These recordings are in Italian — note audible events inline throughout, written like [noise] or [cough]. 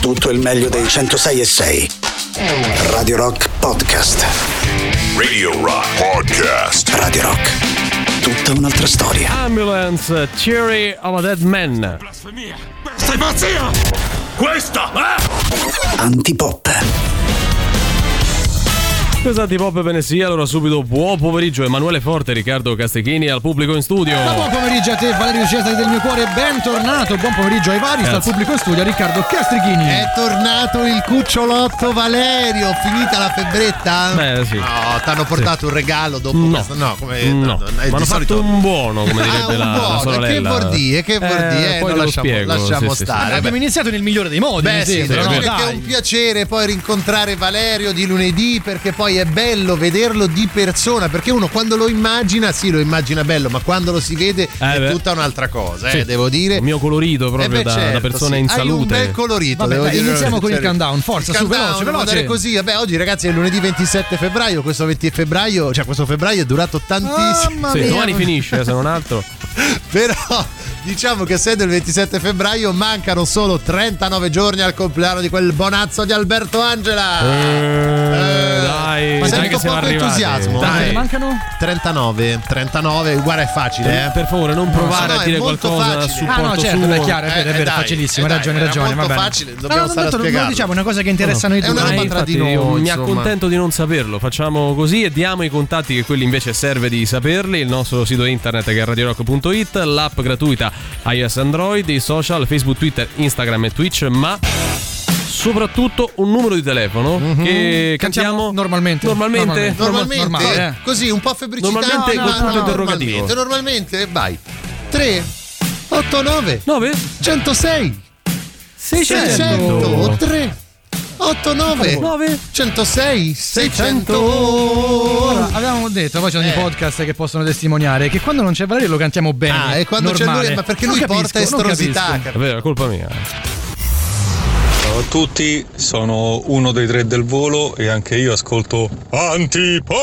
tutto il meglio dei 106 e 6. Radio Rock Podcast. Radio Rock Podcast. Radio Rock. Tutta un'altra storia. Ambulance, Theory of a Dead Man. Blasfemia! Questa è pazzia! Questa! Eh? Antipop. Pesati pop ve ne sia, allora subito buon pomeriggio Emanuele Forte, Riccardo Castrichini al pubblico in studio. Ma buon pomeriggio a te Valerio Cesare del mio cuore, bentornato, buon pomeriggio ai vari, al pubblico in studio Riccardo Castrichini. È tornato il cucciolotto Valerio, finita la febbretta? Beh, sì. No, t'hanno portato un regalo dopo No. questa- No, come No, no, no, hanno solito- fatto un buono, come direbbe Ah, un la, la buono, sorella. che vuol dire? Che vuol dire? Eh, poi no, te lo lasciamo- spiego. lasciamo sì, sì, stare. sì. Eh, Abbiamo iniziato nel migliore dei modi, Beh sì, dire che è un piacere poi rincontrare Valerio di lunedì perché poi è bello vederlo di persona perché uno quando lo immagina sì lo immagina bello ma quando lo si vede è beh. tutta un'altra cosa eh, Sì. devo dire Il mio colorito Eh proprio beh, da, certo, da persona sì. in Hai salute. un bel colorito Vabbè, devo dai, dire, iniziamo con il countdown, forza, il su, countdown, veloce, veloce. andare così vabbè oggi ragazzi è lunedì 27 febbraio questo 20 febbraio cioè questo febbraio è durato tantissimo Mamma Sì, domani finisce, eh, se non altro. [laughs] però diciamo che essendo il 27 febbraio mancano solo 39 giorni al compleanno di quel bonazzo di Alberto Angela Eh, dai, ma dai sento poco arrivati. entusiasmo, Dai. mancano? 39 39 guarda è facile eh Per favore, non provare no, a è dire qualcosa a facile. supporto Ah no, certo, suo. è chiaro, è Eh, vero, è eh, vero, dai, facilissimo, eh, hai ragione, hai dai, ragione, era va molto bene. facile, No, dobbiamo no, stare a tanto lo spiegarlo. diciamo, è una cosa che interessa noi È due. una roba Eh, tra infatti, di noi, io mi accontento di non saperlo. Facciamo così e diamo i contatti che quelli invece serve di saperli. Il nostro sito internet che è radiorock.it, l'app gratuita iOS Android, i social, Facebook, Twitter, Instagram e Twitch, ma soprattutto un numero di telefono che cantiamo normalmente. Normalmente? Normalmente, Normale, eh. così un po' febbricità. Normalmente No, col no, punto no, interrogativo. Normalmente, normalmente, vai. 3 8 9 9 106 600 3 8 9 9 106 600 Ora, avevamo detto, poi ci sono Eh. i podcast che possono testimoniare che quando non c'è Valerio lo cantiamo bene. Ah, e quando c'è normale. lui, ma perché Non lui capisco, porta non estrosità. capisco. cap- È vero, è colpa mia. Ciao a tutti, sono uno dei tre del volo e anche io ascolto Antipop!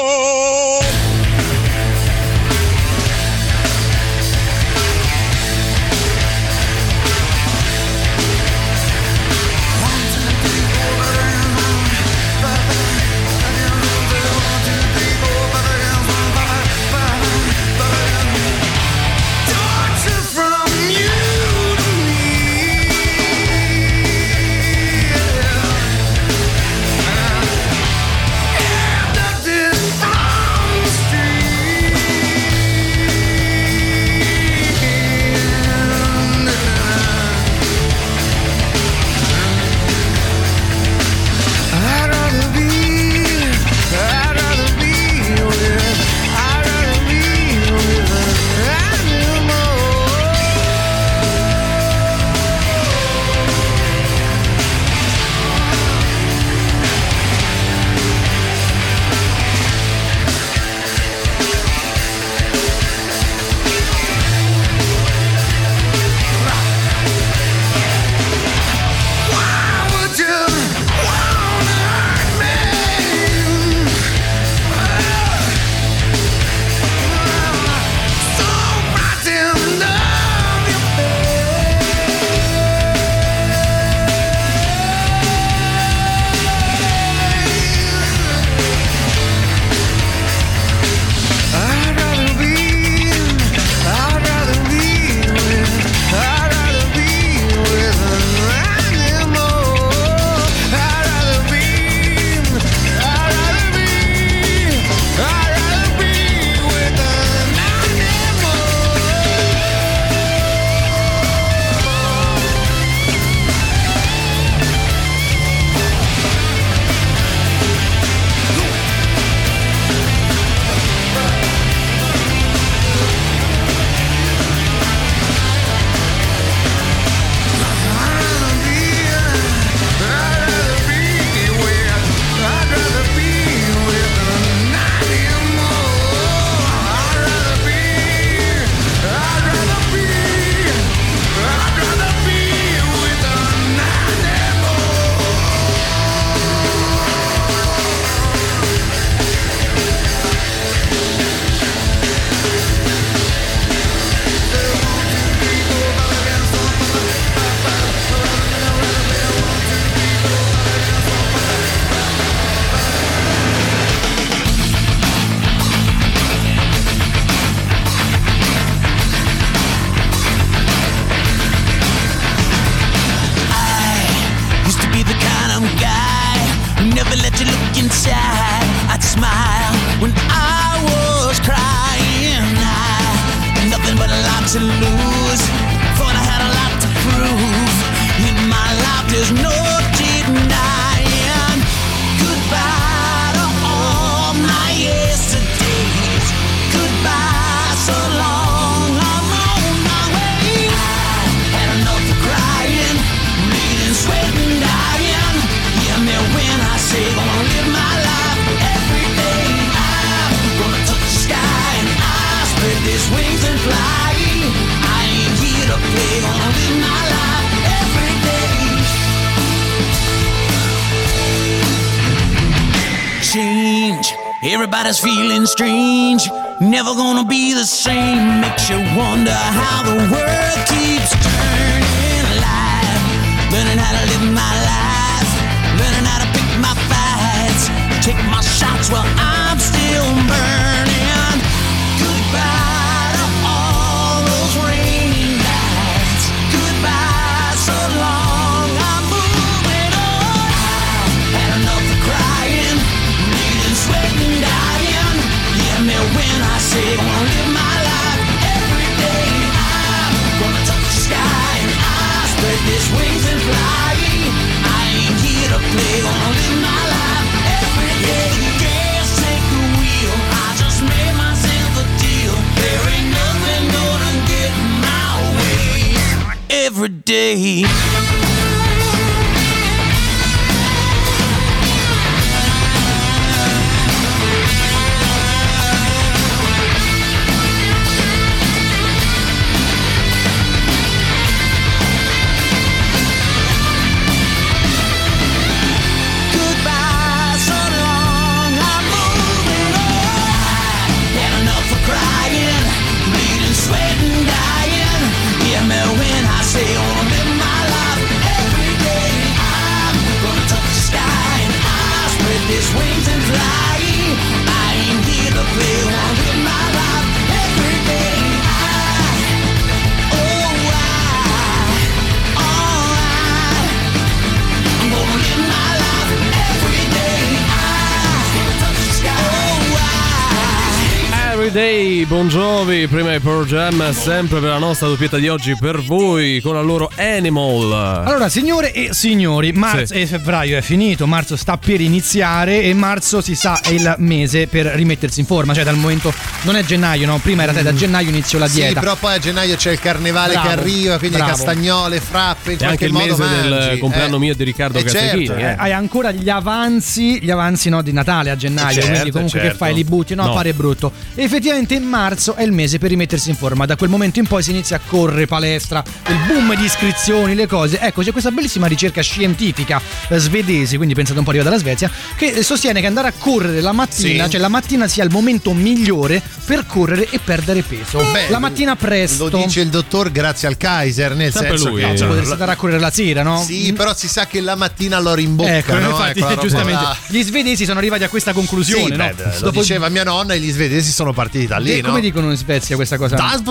Jovi, prima i Pearl Jam, sempre per la nostra doppietta di oggi per voi con la loro Animal. Allora, signore e signori, marzo Sì. e febbraio è finito, marzo sta per iniziare e marzo si sa è il mese per rimettersi in forma, cioè dal momento non è gennaio, no? Prima era te, da gennaio inizio la Sì, dieta. però poi a gennaio c'è il carnevale Bravo, che arriva, quindi bravo. castagnole, frappe, in È anche qualche il modo mese del mangi. compleanno Eh. mio e di Riccardo Eh, Casachini. certo, eh. Eh, hai ancora gli avanzi, gli avanzi no, di Natale a gennaio, Eh, certo, quindi comunque che certo. fai li butti, no, No. pare brutto. E effettivamente marzo è il mese per rimettersi in forma, da quel momento in poi si inizia a correre palestra, il boom di iscrizioni, le cose. Ecco, c'è questa bellissima ricerca scientifica eh, svedese, quindi pensate un po' arriva dalla Svezia, che sostiene che andare a correre la mattina, Sì. cioè la mattina sia il momento migliore per correre e perdere peso. Beh, la mattina presto. Lo dice il dottor grazie al Kaiser, nel Sempre senso lui, che eh. Cioè, potresti andare a correre la sera, no? Sì, però si sa che la mattina lo rimbocca, Ecco, no? infatti, Ecco, la roba giustamente, là. gli svedesi sono arrivati a questa conclusione, Sì, no? beh, lo diceva mia nonna e gli svedesi sono partiti da lì, E no? come dicono in Svezia questa cosa? Das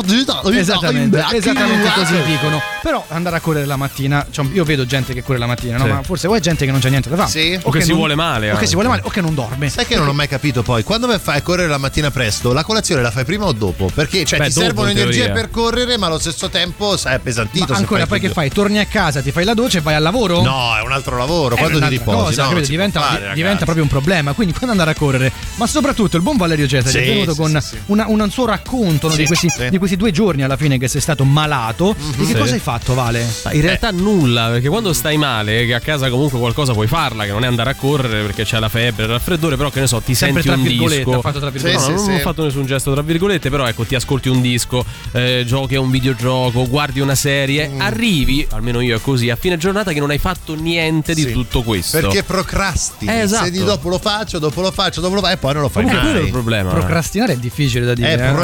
Esattamente, Esattamente, esattamente così dicono. Però andare a correre la mattina, cioè, io vedo gente che corre la mattina, no? Sì. Ma forse o è gente che non c'ha niente da fare. Sì. O che si non- vuole male O che si vuole male, o che non dorme. Sai che non ho mai capito poi, quando fai correre la mattina presto, la colazione la fai prima o dopo? Perché cioè, Beh, ti dopo, servono energie teoria. per correre, ma allo stesso tempo sai, è appesantito. Ma ancora poi che fai? Torni a casa, ti fai la doccia e vai al lavoro? No, è un altro lavoro. È Quando ti un'altra riposi, cosa, no, diventa, fare, di- diventa proprio un problema. Quindi quando andare a correre, ma soprattutto il buon Valerio Cesare Sì, è venuto sì, con sì, sì. una- un suo racconto no, Sì, di, questi, sì. di questi due giorni alla fine che sei stato malato. E che Sì. cosa hai fatto, Vale? In realtà nulla, perché quando stai male, che a casa comunque qualcosa puoi farla, che non è andare a correre perché c'è la febbre, il raffreddore, però che ne so, ti Sempre senti tra un disco. fatto tra virgolette. Sì, no, sì, non sì. ho fatto nessun gesto tra virgolette, però ecco, ti ascolti un disco, eh, giochi a un videogioco, guardi una serie, Mm. arrivi, almeno io è così, a fine giornata che non hai fatto niente di Sì. tutto questo. Perché procrastini. Eh, esatto. Se di dopo lo faccio, dopo lo faccio, dopo lo fai e poi non lo fai Comunque mai. quello è il problema. Procrastinare è difficile. da dire. È eh, al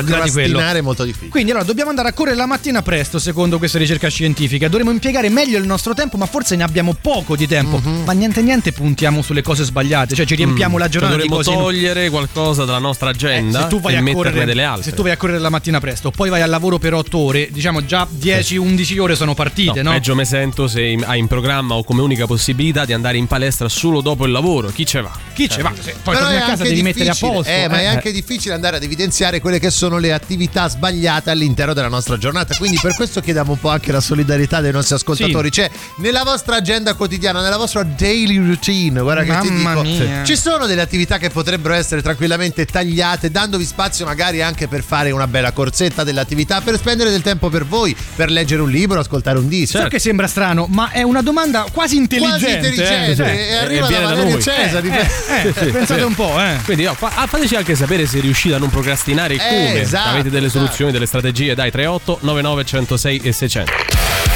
quello. procrastinare molto difficile. Quindi allora dobbiamo andare a correre la mattina presto secondo questa ricerca scientifica. Dovremmo impiegare meglio il nostro tempo, ma forse ne abbiamo poco di tempo. Mhm. Ma niente niente puntiamo sulle cose sbagliate, cioè ci riempiamo la Cioè, giornata di dovremmo togliere qualcosa dalla nostra Eh, agenda se tu vai e a metterne correre delle altre. se tu vai a correre la mattina presto, poi vai al lavoro per 8 ore, diciamo già 10-11 ore sono partite, no? Peggio me sento se hai in programma o come unica possibilità di andare in palestra solo dopo il lavoro. Chi ce va? Chi ce va? Se poi Però torni è a casa anche devi mettere a difficile, posto. eh, ma è eh. anche difficile andare ad evidenziare quelle che sono le attività sbagliate all'interno della nostra giornata. Quindi per questo chiediamo un po' anche la solidarietà dei nostri ascoltatori. Cioè, nella vostra agenda quotidiana, nella vostra daily routine, guarda che ti Mamma dico, mia. ci sono delle attività che potrebbero essere tranquillamente tagliate, dandovi spazio magari anche per fare una bella corsetta dell'attività, per spendere del tempo per voi, per leggere un libro, ascoltare un disco. So che sembra strano, ma è una domanda quasi intelligente. Quasi intelligente, eh. e arriva viene da Valerio. Cesari. Eh, eh, [laughs] pensate un po', eh. Quindi oh, fa- ah, fateci anche sapere se riuscite a non procrastinare e Eh, come. esatto, Avete delle. Soluzioni, delle strategie? Dai, 38 99 106 e 600.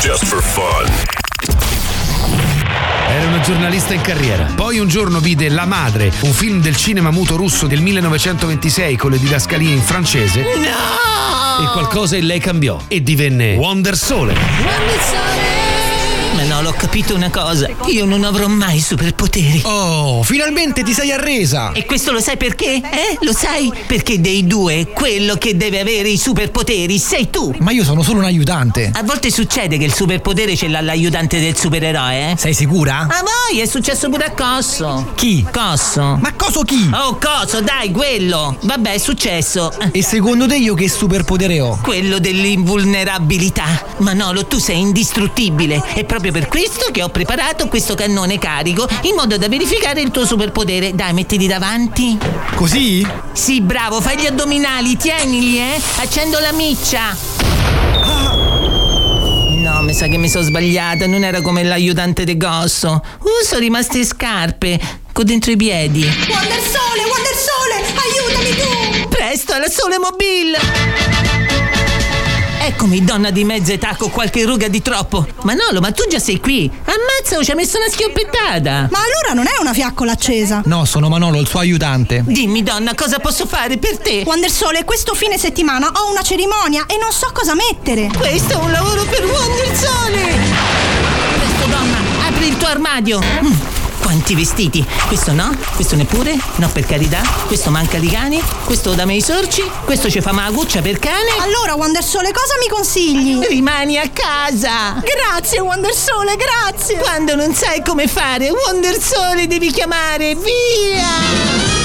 Just for fun. Era una giornalista in carriera. Poi un giorno vide La Madre, un film del cinema muto russo del 1926 con le didascalie in francese. No! E qualcosa in lei cambiò e divenne Wonder Sole. Ma no, l'ho capito una cosa. Io non avrò mai superpoteri. Oh, finalmente ti sei arresa! E questo lo sai perché? Eh? Lo sai? Perché dei due, quello che deve avere i superpoteri sei tu. Ma io sono solo un aiutante. A volte succede che il superpotere ce l'ha l'aiutante del supereroe, eh? Sei sicura? Ah, voi, è successo pure a Cosso. Chi? Cosso. Ma coso chi? Oh, Coso, dai, quello. Vabbè, è successo. E secondo te io che superpotere ho? Quello dell'invulnerabilità. Manolo, tu sei indistruttibile. È proprio per questo che ho preparato questo cannone carico in modo da verificare il tuo superpotere. Dai, mettiti davanti. Così? Sì, bravo, fai gli addominali, tienili, eh. Accendo la miccia. No, mi sa che mi sono sbagliata, non era come l'aiutante de Gosso. Uh, sono rimaste scarpe, con dentro i piedi. Wonder Sole, Wonder Sole, aiutami tu! Presto, alla Sole Mobile! Eccomi, donna di mezza età con qualche ruga di troppo. Manolo, ma tu già sei qui. Ammazza, ci ha messo una schioppettata. Ma allora non è una fiaccola accesa. No, sono Manolo, il suo aiutante. Dimmi, donna, cosa posso fare per te? Wonder Sole, questo fine settimana ho una cerimonia e non so cosa mettere. Questo è un lavoro per Wonder Sole! Presto, donna, apri il tuo armadio. Mm, quanti vestiti? Questo no, questo neppure, no per carità. Questo manca di cani, questo da me i sorci, questo ci fa maguccia per cane. Allora, Wonder Sole, cosa mi consigli? Rimani a casa! Grazie, Wonder Sole, grazie! Quando non sai come fare, Wonder Sole devi chiamare, via!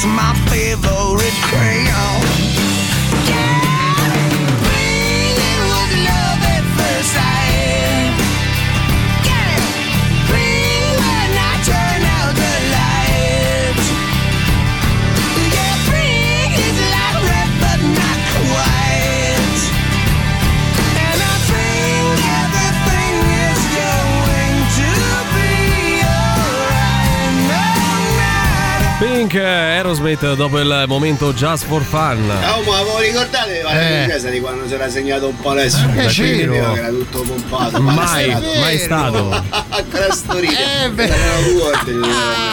Is my favorite crayon. Yeah, was love at first sight. When I turn out the lights. Yeah, like red but not quite. And I think everything uh, is going to be alright. Aerosmith dopo il momento Just for Fun. Oh, ma voi ricordate la Eh. chiesa di quando si era segnato un adesso? Eh, Che era tutto pompato. Mai, mai stato. Ancora storito. Eh.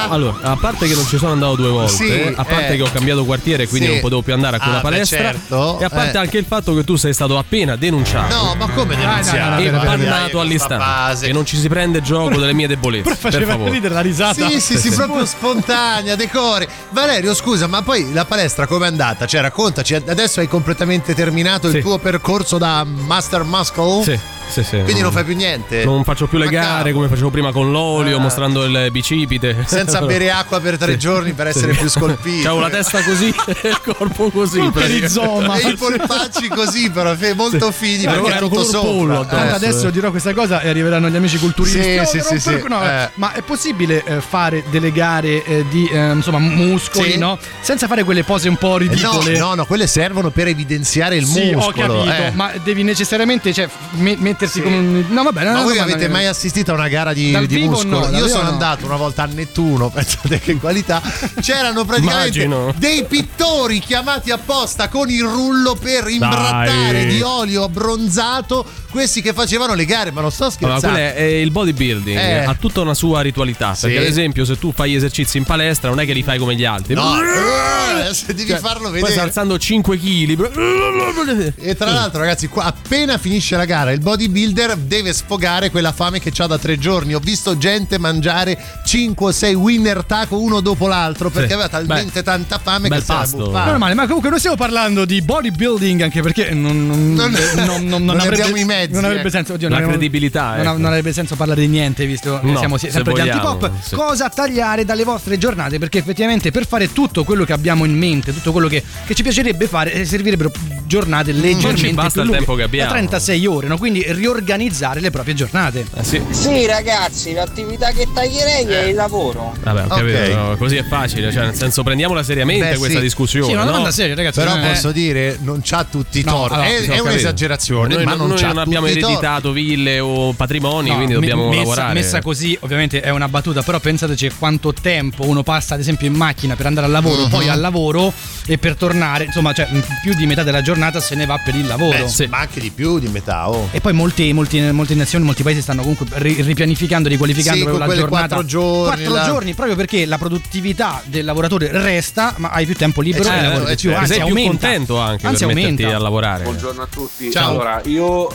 Allora, a parte che non ci sono andato due volte, Sì, a parte eh. che ho cambiato quartiere quindi Sì. non potevo più andare a quella Ah, palestra, certo. e a parte Eh. anche il fatto che tu sei stato appena denunciato. No, ma come e denunciato? bannato all'istante. E non ci si prende gioco delle mie debolezze. per favore. ridere la risata. Sì, sì, sì, proprio spontanea, decori. Valerio, scusa, ma poi la palestra com'è andata? Cioè, raccontaci, adesso hai completamente terminato il tuo percorso da Master Muscle? Sì, sì, sì. Quindi non fai più niente? Non faccio più le Ma gare come facevo prima con l'olio, Ah. mostrando il bicipite. Senza [laughs] bere acqua per tre Sì. giorni per essere più scolpito. C'avevo la testa così e [laughs] [laughs] il corpo così. praticamente. E i polpacci così, però, molto fini, perché è ero tutto pollo sopra. Tanto Eh. adesso dirò questa cosa e arriveranno gli amici culturisti. Sì, Oh, sì, non sì, no, Eh. Ma è possibile eh, fare delle gare eh, di eh, insomma muscoli, Sì. no? Senza fare quelle pose un po' Eh, No, ridicole. no, no, quelle servono per evidenziare il Sì, ho muscolo. capito, eh. ma devi necessariamente cioè, me- mettersi come un. No, vabbè, no, Ma voi avete mai assistito a una gara di, di muscolo? no, Io sono no. andato una volta a Nettuno, [laughs] pensate che qualità. C'erano praticamente Immagino. dei pittori chiamati apposta con il rullo per imbrattare Dai. di olio abbronzato questi che facevano le gare, ma non sto Allora, scherzando. quello è, è il bodybuilding, Eh. ha tutta una sua ritualità. Sì. Perché, ad esempio, se tu fai esercizi in palestra, non è che li fai come gli altri. No, eh, se devi Cioè, farlo Poi stai vedere. alzando 5 kg. E tra l'altro, ragazzi, qua appena finisce la gara, il bodybuilder deve sfogare quella fame che ha da tre giorni. Ho visto gente mangiare 5 o 6 winner taco uno dopo l'altro perché Sì. aveva talmente Beh, tanta fame che si era pasto. buffato. Normale, ma comunque noi stiamo parlando di bodybuilding anche perché non, non, [laughs] Non- non- non- non avrebbe, abbiamo i mezzi, non avrebbe ecco. senso. Oddio, La non credibilità, Non, ecco. non avrebbe senso parlare di niente, visto che No, siamo se sempre gli vogliamo, antipop. sì. Cosa tagliare dalle vostre giornate? Perché effettivamente per fare tutto quello che abbiamo in mente, tutto quello che, che ci piacerebbe fare, eh, servirebbero giornate leggermente ci basta più il lunghe, tempo che abbiamo. da 36 ore, no? Quindi riorganizzare le proprie giornate. Eh sì. Sì, ragazzi, l'attività che taglierei è il lavoro. Vabbè, ho capito, no, così è facile, cioè nel senso prendiamola seriamente Beh, questa sì. discussione. Sì, una no? domanda seria, ragazzi. Però eh. posso dire, non c'ha tutti i No, torti. allora, è è un'esagerazione, Noi, ma non, non noi c'ha non abbiamo tutti i torti. ereditato ville o patrimoni, No, quindi dobbiamo messa, lavorare. messa così, ovviamente è una battuta, però pensateci quanto tempo uno passa, ad esempio, in macchina per andare al lavoro, Mhm. poi al lavoro e per tornare, insomma, cioè più di metà della giornata se ne va per il lavoro. Beh, sì, ma anche di più di metà. Oh. E poi molti, molti- molte nazioni, molti paesi stanno comunque ri- ripianificando, riqualificando Sì, proprio la giornata. quattro giorni, Quattro giorni, proprio perché la produttività del lavoratore resta, ma hai più tempo libero Eh, e certo, lavori eh, di più. Anzi, sei più contento anche Anzi, per metterti aumenta. a lavorare. Buongiorno a tutti. Ciao. Allora, io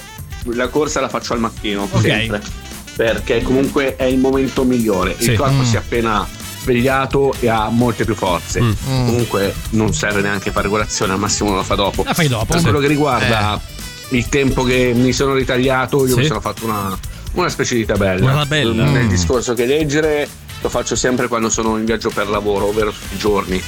la corsa la faccio al mattino, Ok. sempre. Perché comunque è il momento migliore. Sì. Il corpo Mm. si è appena svegliato e ha molte più forze. Mm. Comunque non serve neanche fare colazione, al massimo lo fa dopo. La fai dopo. Per sì. quello che riguarda il tempo che mi sono ritagliato, io Sì. mi sono fatto una, una specie di tabella. Una tabella. Nel Mm. discorso che leggere lo faccio sempre quando sono in viaggio per lavoro, ovvero tutti i giorni.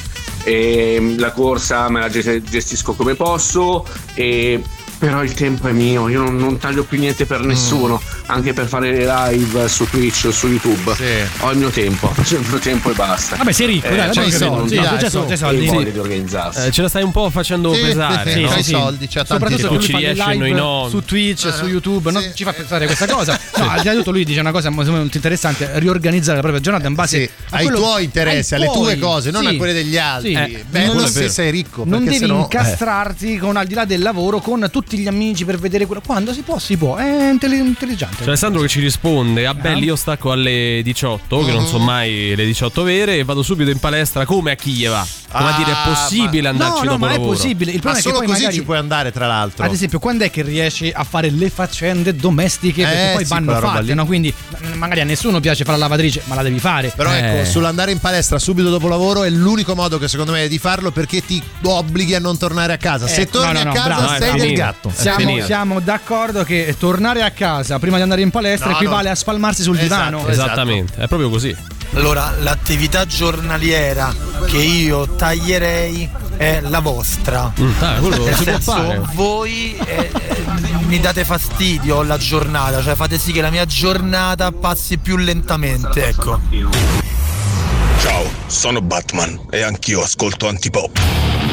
E la corsa me la gest- gestisco come posso e però il tempo è mio, io non, non taglio più niente per nessuno, anche per fare le live su Twitch o su YouTube. Sì. Ho il mio tempo, faccio [laughs] il mio tempo e basta. Vabbè, sei ricco, Eh, dai, c'hai i soldi, Sì, dai, c'è soldi, c'è soldi, voglia sì. di organizzarsi. Eh, ce la stai un po' facendo Sì, pesare, sì, no? c'hai sì. soldi, tanti Soprattutto lui ci e live noi no. su Twitch, Eh, su YouTube, non sì. ci fa pensare questa cosa. [laughs] No, al di là di tutto lui dice una cosa molto interessante, riorganizzare la propria giornata in base Sì, a ai tuoi interessi, ai alle tue tuoi. cose, non a quelle degli altri. Eh, non- se sei ricco. Non devi sennò- incastrarti con al di là del lavoro con tutti gli amici per vedere quello. Quando si può, si può. È intelli- intelligente. C'è Alessandro che ci risponde: Ah, belli, io stacco alle 18, che non sono mai le 18 vere, e vado subito in palestra come a chi gli va. Come a dire, è possibile andarci no, no, dopo ma è lavoro. possibile. Il Ma problema è che solo poi così magari ci puoi andare, tra l'altro. Ad esempio, quando è che riesci a fare le faccende domestiche? Perché Eh, poi sì, vanno quella roba fatte, lì. no? Quindi m- magari a nessuno piace fare la lavatrice, ma la devi fare. Però ecco, sull'andare in palestra subito dopo lavoro è l'unico modo che secondo me è di farlo perché ti obblighi a non tornare a casa. Se Eh, torni no, no, a no, casa bravo, sei è del finito. Gatto. Siamo, siamo d'accordo che tornare a casa prima di andare in palestra No, equivale no. a spalmarsi sul Esatto, divano. Esattamente, è proprio così. Allora, l'attività giornaliera che io taglierei è la vostra. ah, quello Nel senso, voi eh, mi date fastidio alla giornata, cioè fate sì che la mia giornata passi più lentamente, ecco. Ciao, sono Batman e anch'io ascolto antipop.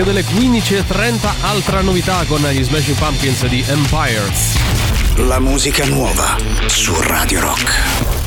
Break delle 15.30, altra novità con gli Smashing Pumpkins di Empires. La musica nuova su Radio Rock.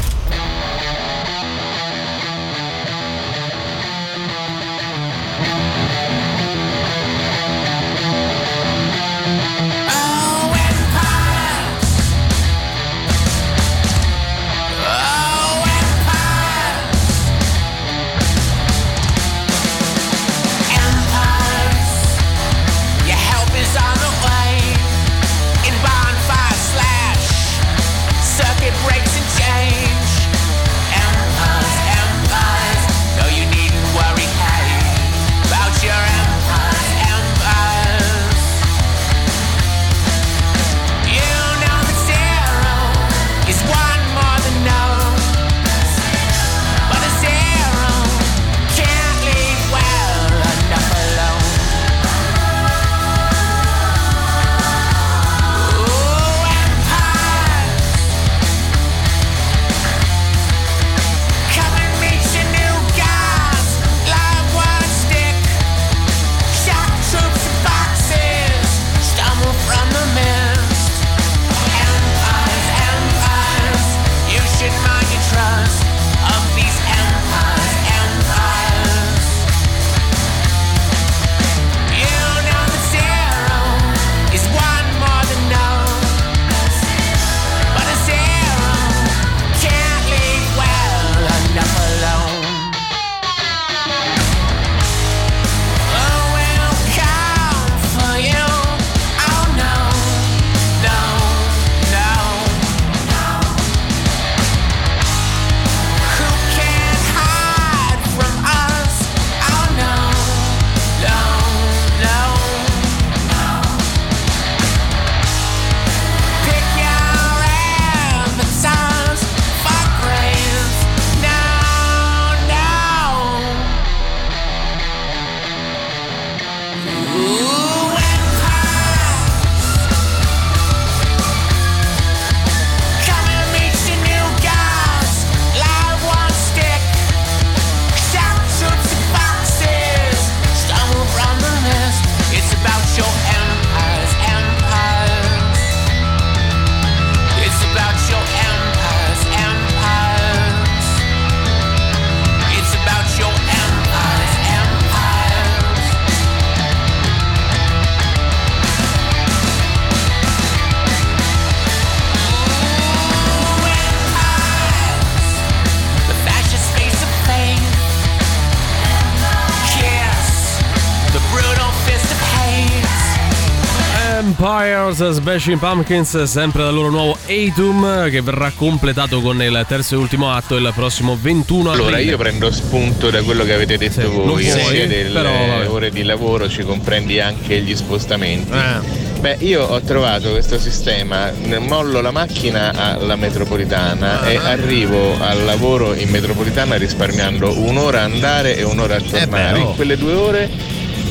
Smashing Pumpkins, sempre dal loro nuovo Atum, che verrà completato con il terzo e ultimo atto il prossimo 21 aprile. Allora io prendo spunto da quello che avete detto non voi, puoi, sia delle però, ore di lavoro ci comprendi anche gli spostamenti. Eh. Beh, io ho trovato questo sistema, mollo la macchina alla metropolitana Ah. e arrivo al lavoro in metropolitana risparmiando un'ora a andare e un'ora a tornare. beh, oh. In quelle due ore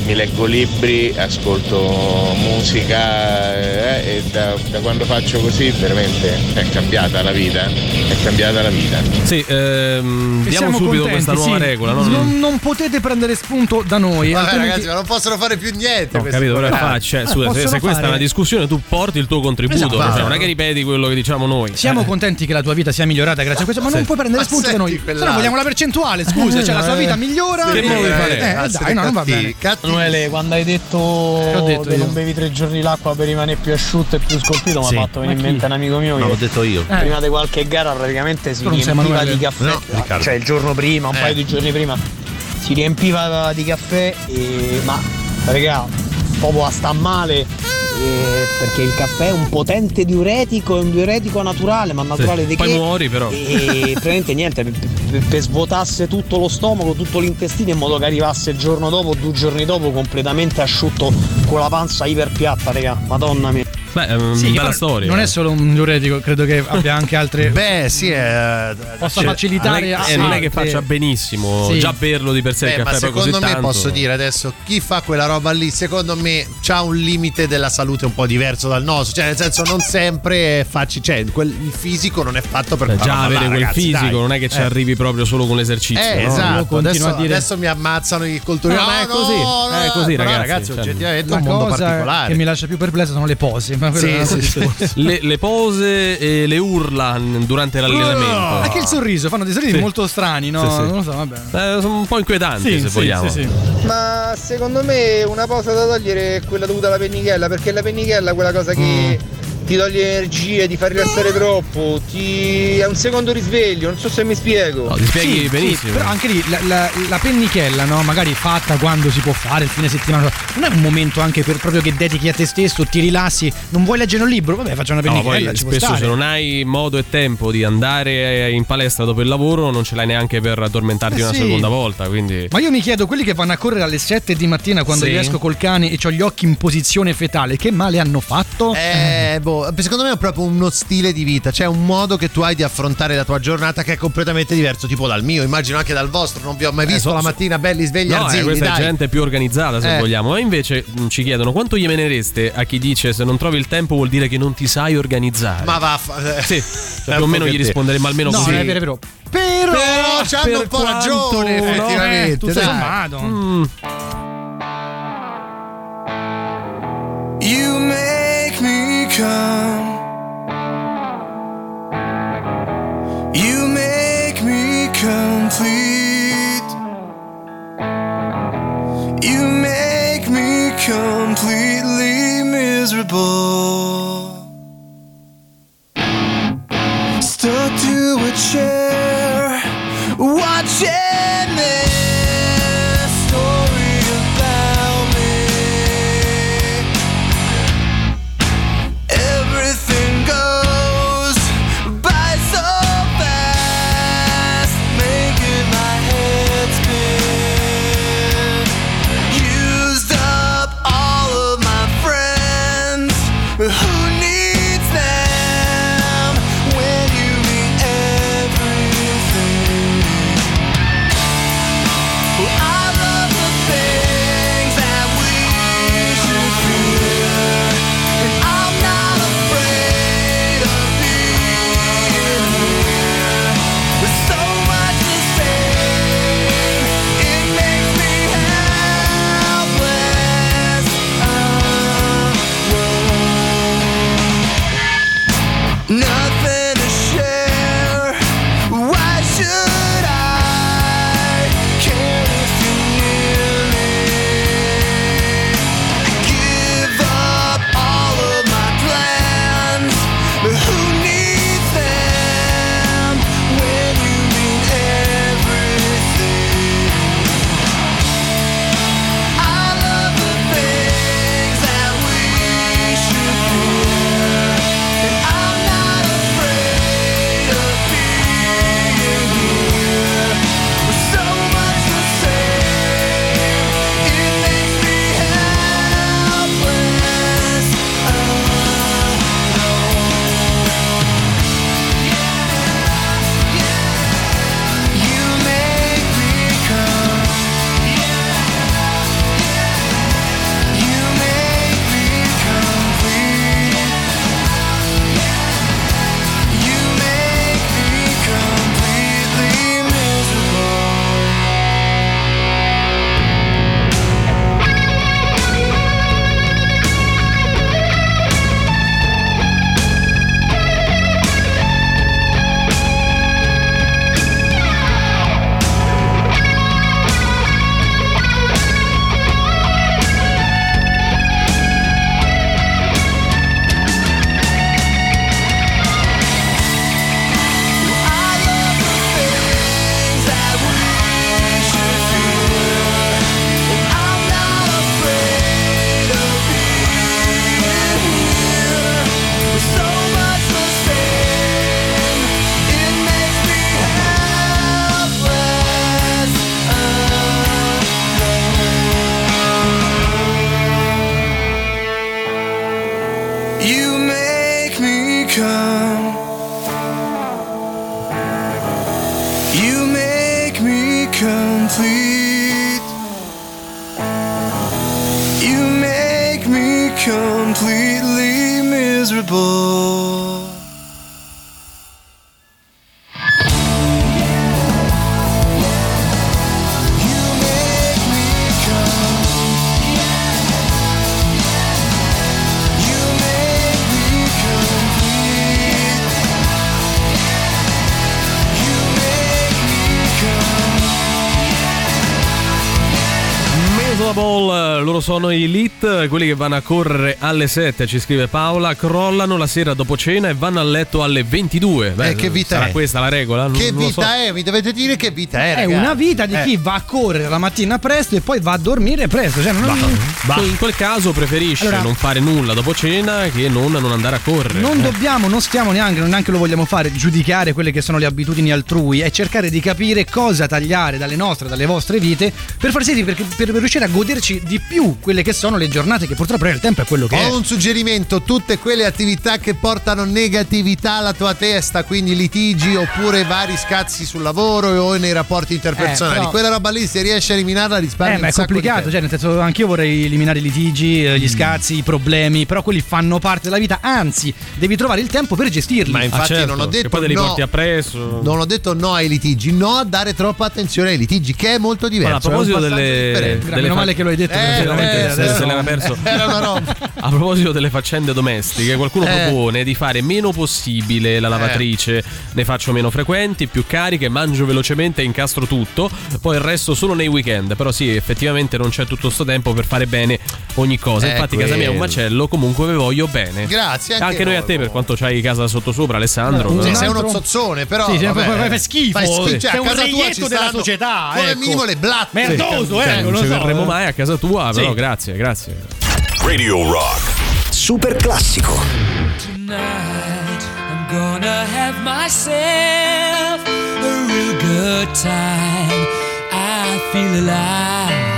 mi leggo libri, ascolto musica eh, e da, da quando faccio così veramente è cambiata la vita. È cambiata la vita. Sì, ehm, diamo siamo subito contenti, questa nuova sì. regola. no? Non, non potete prendere spunto da noi. Vabbè, altrimenti- ragazzi, ma non possono fare più niente. Ho questi capito, però programmi. faccia, Eh, scusa, se, se questa è una discussione tu porti il tuo contributo, Esatto. cioè, non è che ripeti quello che diciamo noi. Siamo contenti che la tua vita sia migliorata grazie a questo, ma non Sì. puoi prendere Ma spunto da noi. Se no vogliamo la percentuale, scusa, cioè la sua vita migliora. Che vuoi fare? Eh, Ah, dai, no, non va bene. Emanuele, quando hai detto, Che ho detto che io? non bevi tre giorni l'acqua per rimanere più asciutto e più scolpito, mi Sì. ha fatto venire in mente un amico mio No, che l'ho detto io. Eh. prima di qualche gara praticamente si non riempiva di caffè, No, cioè il giorno prima, un Eh. paio di giorni prima, si riempiva di caffè e ma raga, proprio a sta male eh, perché il caffè è un potente diuretico, è un diuretico naturale, ma naturale di Poi che? muori però. E praticamente niente, per, per- per svuotasse tutto lo stomaco, tutto l'intestino in modo che arrivasse il giorno dopo, due giorni dopo, completamente asciutto con la panza iperpiatta, raga. Madonna mia. Beh, è una Sì, che bella storia. Non è solo un diuretico, credo che abbia anche altre. [laughs] Beh, sì, è. Possa cioè, facilitare non è, a- eh, non è che faccia benissimo Sì. già berlo di per sé Beh, il ma caffè poi secondo così me tanto. posso dire adesso chi fa quella roba lì secondo me c'ha un limite della salute un po' diverso dal nostro cioè nel senso non sempre è facile cioè quel- il fisico non è fatto per farlo già avere ballare, quel ragazzi, fisico dai. non è che ci Eh. arrivi proprio solo con l'esercizio. Eh, no? esatto, adesso, a dire- adesso mi ammazzano i cultori. No, ma è così, è così, però, ragazzi, cioè, oggettivamente è un mondo particolare. che mi lascia più perplesso sono le pose. Ma Sì, sì, le, le pose e le urla durante l'allenamento. Anche il sorriso, fanno dei sorrisi Sì. molto strani, no? Sì, sì. Non lo so, vabbè. Eh, sono un po' inquietanti Sì, se sì, vogliamo. sì, sì. Ma secondo me una posa da togliere è quella dovuta alla pennichella, perché la pennichella è quella cosa che ti toglie energie, ti fa rilassare troppo, ti è un secondo risveglio, non so se mi spiego. No, ti spieghi Sì, benissimo. sì, però anche lì la, la- la pennichella, no? Magari fatta quando si può fare il fine settimana. Non è un momento anche per proprio che dedichi a te stesso, ti rilassi, non vuoi leggere un libro? Vabbè, faccio una No, pennichella. poi ci può spesso stare. se non hai modo e tempo di andare in palestra dopo il lavoro non ce l'hai neanche per addormentarti Eh una sì. seconda volta, quindi Ma io mi chiedo, quelli che vanno a correre alle 7 di mattina quando Sì. riesco col cane e ho gli occhi in posizione fetale, che male hanno fatto? Eh, boh, secondo me è proprio uno stile di vita, cioè un modo che tu hai di affrontare la tua giornata che è completamente diverso, tipo dal mio, immagino anche dal vostro. Non vi ho mai visto so- la mattina belli svegli No, eh, arzilli, questa dai. è gente più organizzata se Eh. vogliamo. E invece mh, ci chiedono quanto gli menereste a chi dice se non trovi il tempo vuol dire che non ti sai organizzare. Ma vaffa. eh. Sì, cioè, [laughs] più o meno gli risponderemo almeno no, così. non è vero, è vero. Però, Però c'hanno per un po' ragione, no? effettivamente. Eh, tutto dai. sommato. Mm. You make me come. You make me complete. You make me completely miserable. Stuck to a chair, completely miserable. You make me complete. Miserable, loro sono i Elite, quelli che vanno a correre alle 7, ci scrive Paola, crollano la sera dopo cena e vanno a letto alle 22. Beh, Eh, che vita sarà è? questa la regola? Non- Che non lo vita so. è? Mi dovete dire che vita è, È raga. una vita di Eh. chi va a correre la mattina presto e poi va a dormire presto. Cioè, non, Bah, in quel caso preferisce Allora- non fare nulla dopo cena che non, non andare a correre. non Eh. dobbiamo, non stiamo neanche, non neanche lo vogliamo fare, giudicare quelle che sono le abitudini altrui e cercare di capire cosa tagliare dalle nostre, dalle vostre vite per far sì perché, per riuscire a goderci di più quelle che sono le giornate che purtroppo nel tempo è quello che è. Ho un suggerimento, tutte quelle attività che portano negatività alla tua testa, quindi litigi oppure vari scazzi sul lavoro o nei rapporti interpersonali. Eh, però- Quella roba lì, se riesci a eliminarla, risparmi Eh, ma è complicato, cioè, nel senso, anch'io vorrei eliminare i litigi, eh, Mm. gli scazzi, i problemi, però quelli fanno parte della vita, anzi, devi trovare il tempo per gestirli. Ma infatti Ah, certo, non ho che detto poi li no. porti appresso. Non ho detto no ai litigi, no a dare troppa attenzione ai litigi, che è molto diverso. Guarda, a proposito delle, delle Meno fa- male che lo hai detto, Eh, veramente eh, se, se l'era perso. Era una roba. A proposito delle faccende domestiche, qualcuno Eh. propone di fare meno possibile la lavatrice, ne faccio meno frequenti, più cariche, mangio velocemente e incastro tutto, poi il resto solo nei weekend. Però sì, effettivamente non c'è tutto sto tempo per fare bene ogni cosa. Eh, Infatti casa mia è un quello. macello, comunque ve voglio bene. Grazie, anche noi a te per quanto c'hai casa sottosopra, Alessandro. Sì, però- sei uno zozzone, però. Sì, sì, vabbè. fai- fai schifo. Fai schifo. Cioè, a un casa tua ci della società, Come ecco. minimo le blatte. Merdoso, Cioè, eh, non lo ci so, verremo eh. mai a casa tua, però Sì. grazie, grazie. Radio Rock. Super classico. Tonight I'm gonna have myself a real good time. I feel alive.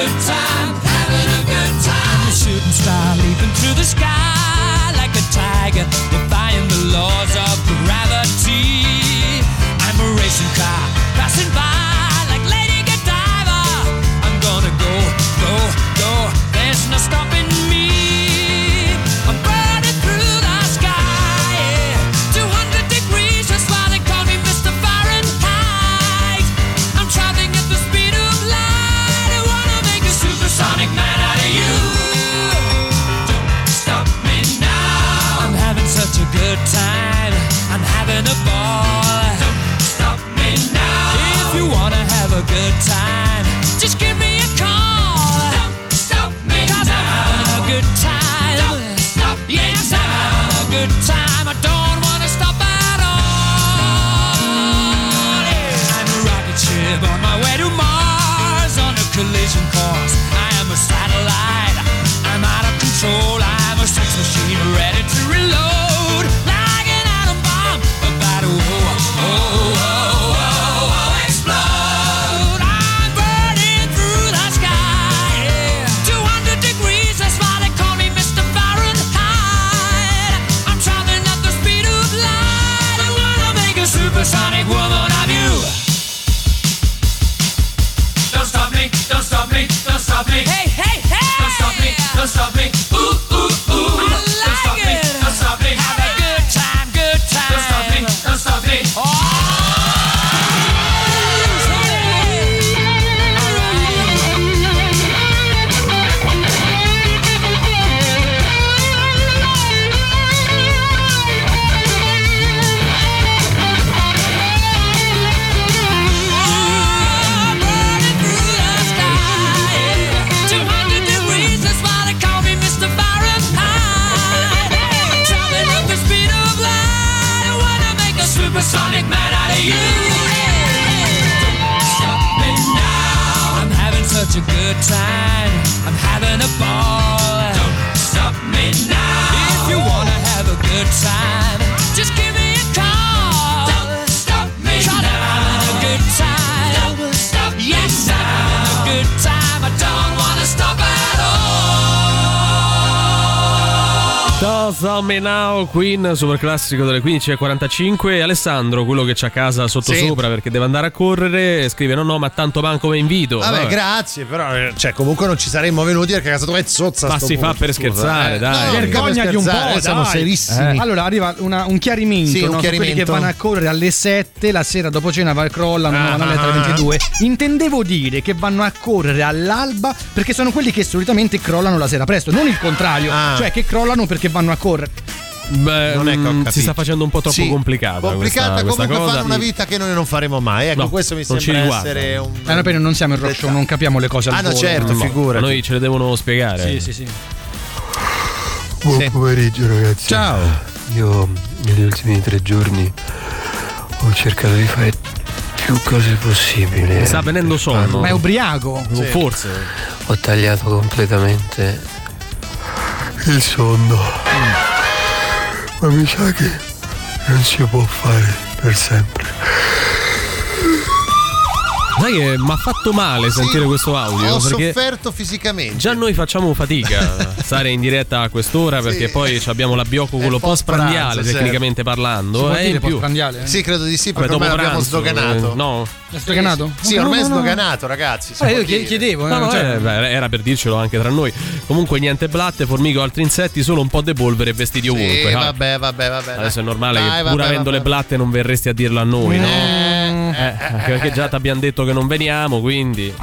Good time, having a good time. I'm a shooting star leaping through the sky like a tiger, defying the laws of Queen, super classico delle 15.45. Alessandro, quello che c'ha casa sotto Sì. sopra perché deve andare a correre, scrive: No, no, ma tanto manco mi invito. Vabbè, Vabbè. grazie, però eh, cioè, comunque non ci saremmo venuti perché a casa tua è zozza. Ma si fa punto, per scusa, scherzare, eh. dai. No, Vergognati un po', eh, siamo dai. serissimi. Allora arriva una- un chiarimento, Sì, un no, su quelli che chiarimento. vanno a correre alle 7, la sera dopo cena va- crollano, Ah, vanno a letto alle ah, 22. Intendevo dire che vanno a correre all'alba perché sono quelli che solitamente crollano la sera presto, non il contrario, Ah. cioè che crollano perché vanno a correre. Beh, Non è che ho mm, capito. si sta facendo un po' troppo Sì, complicata. complicata questa, questa comunque cosa. fanno una vita che noi non faremo mai. Ecco, No, questo mi sembra essere un. Eh, noi non siamo il rock show, non capiamo le cose al Ah, no, volo. certo, No, figurati. Noi ce le devono spiegare. Sì, sì, sì. Buon pomeriggio ragazzi. Ciao. Io negli ultimi tre giorni ho cercato di fare più cose possibili. Mi sta venendo sonno. Ma è ubriaco. Oh, Forse. Ho tagliato completamente il sonno. Ma mi sa che non si può fare per sempre. Sai che mi ha fatto male sentire questo audio. Ho sofferto fisicamente. Già noi facciamo fatica a [laughs] stare in diretta a quest'ora perché Sì. poi abbiamo l'abbiocco quello post-prandiale certo. tecnicamente Si parlando. può e dire in più. postprandiale? Sì, credo di sì, Vabbè, perché ormai dopo l'abbiamo sdoganato. eh, no. È sdoganato? Sì, No, ormai è no, no. sdoganato, ragazzi. si Eh, può io dire. chiedevo, No, eh, no, cioè- eh, beh, era per dircelo anche tra noi. Comunque niente blatte, formiche o altri insetti, solo un po' di polvere e vestiti Sì, ovunque. Ah, vabbè, vabbè, vabbè. Adesso è normale Dai, che vabbè, pur avendo vabbè. le blatte non verresti a dirlo a noi, no? Eh, Eh, anche perché già ti abbiamo detto che non veniamo, quindi.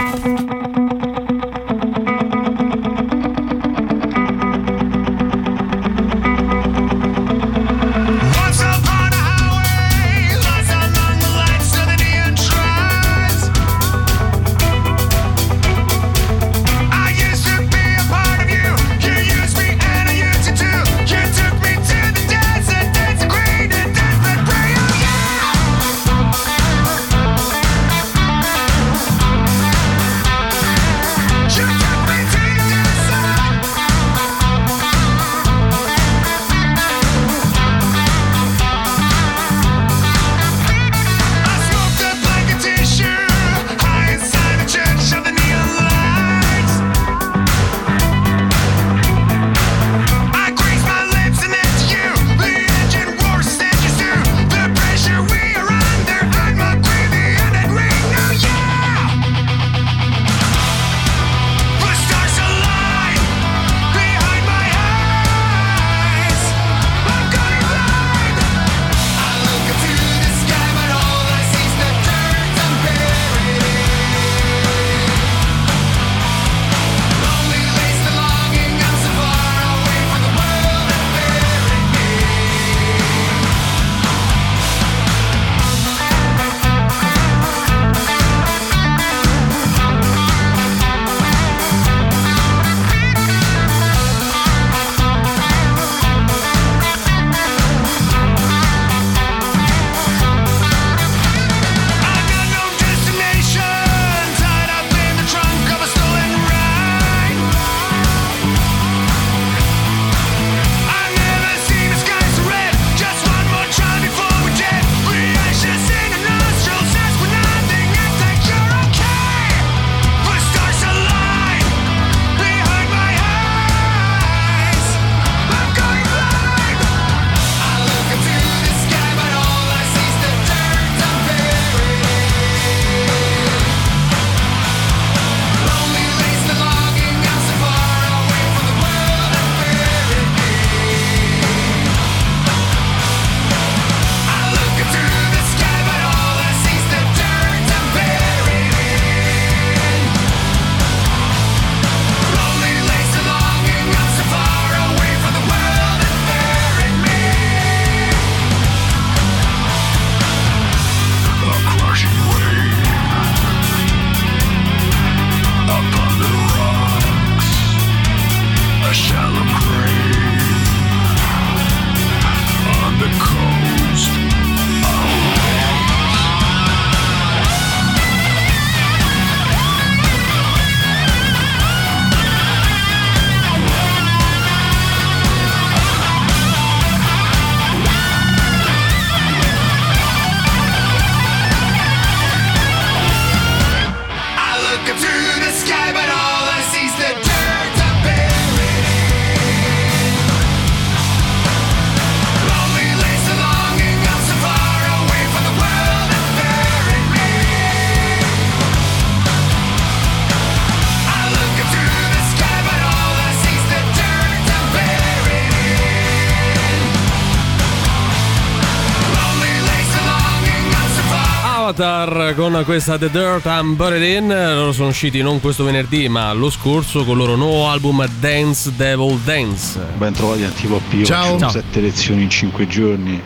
Avatar con questa The Dirt I'm Buried In. Loro sono usciti non questo venerdì, ma lo scorso con il loro nuovo album Dance Devil Dance. Ben trovati Antipop io Ciao. ho Ciao. sette lezioni in cinque giorni.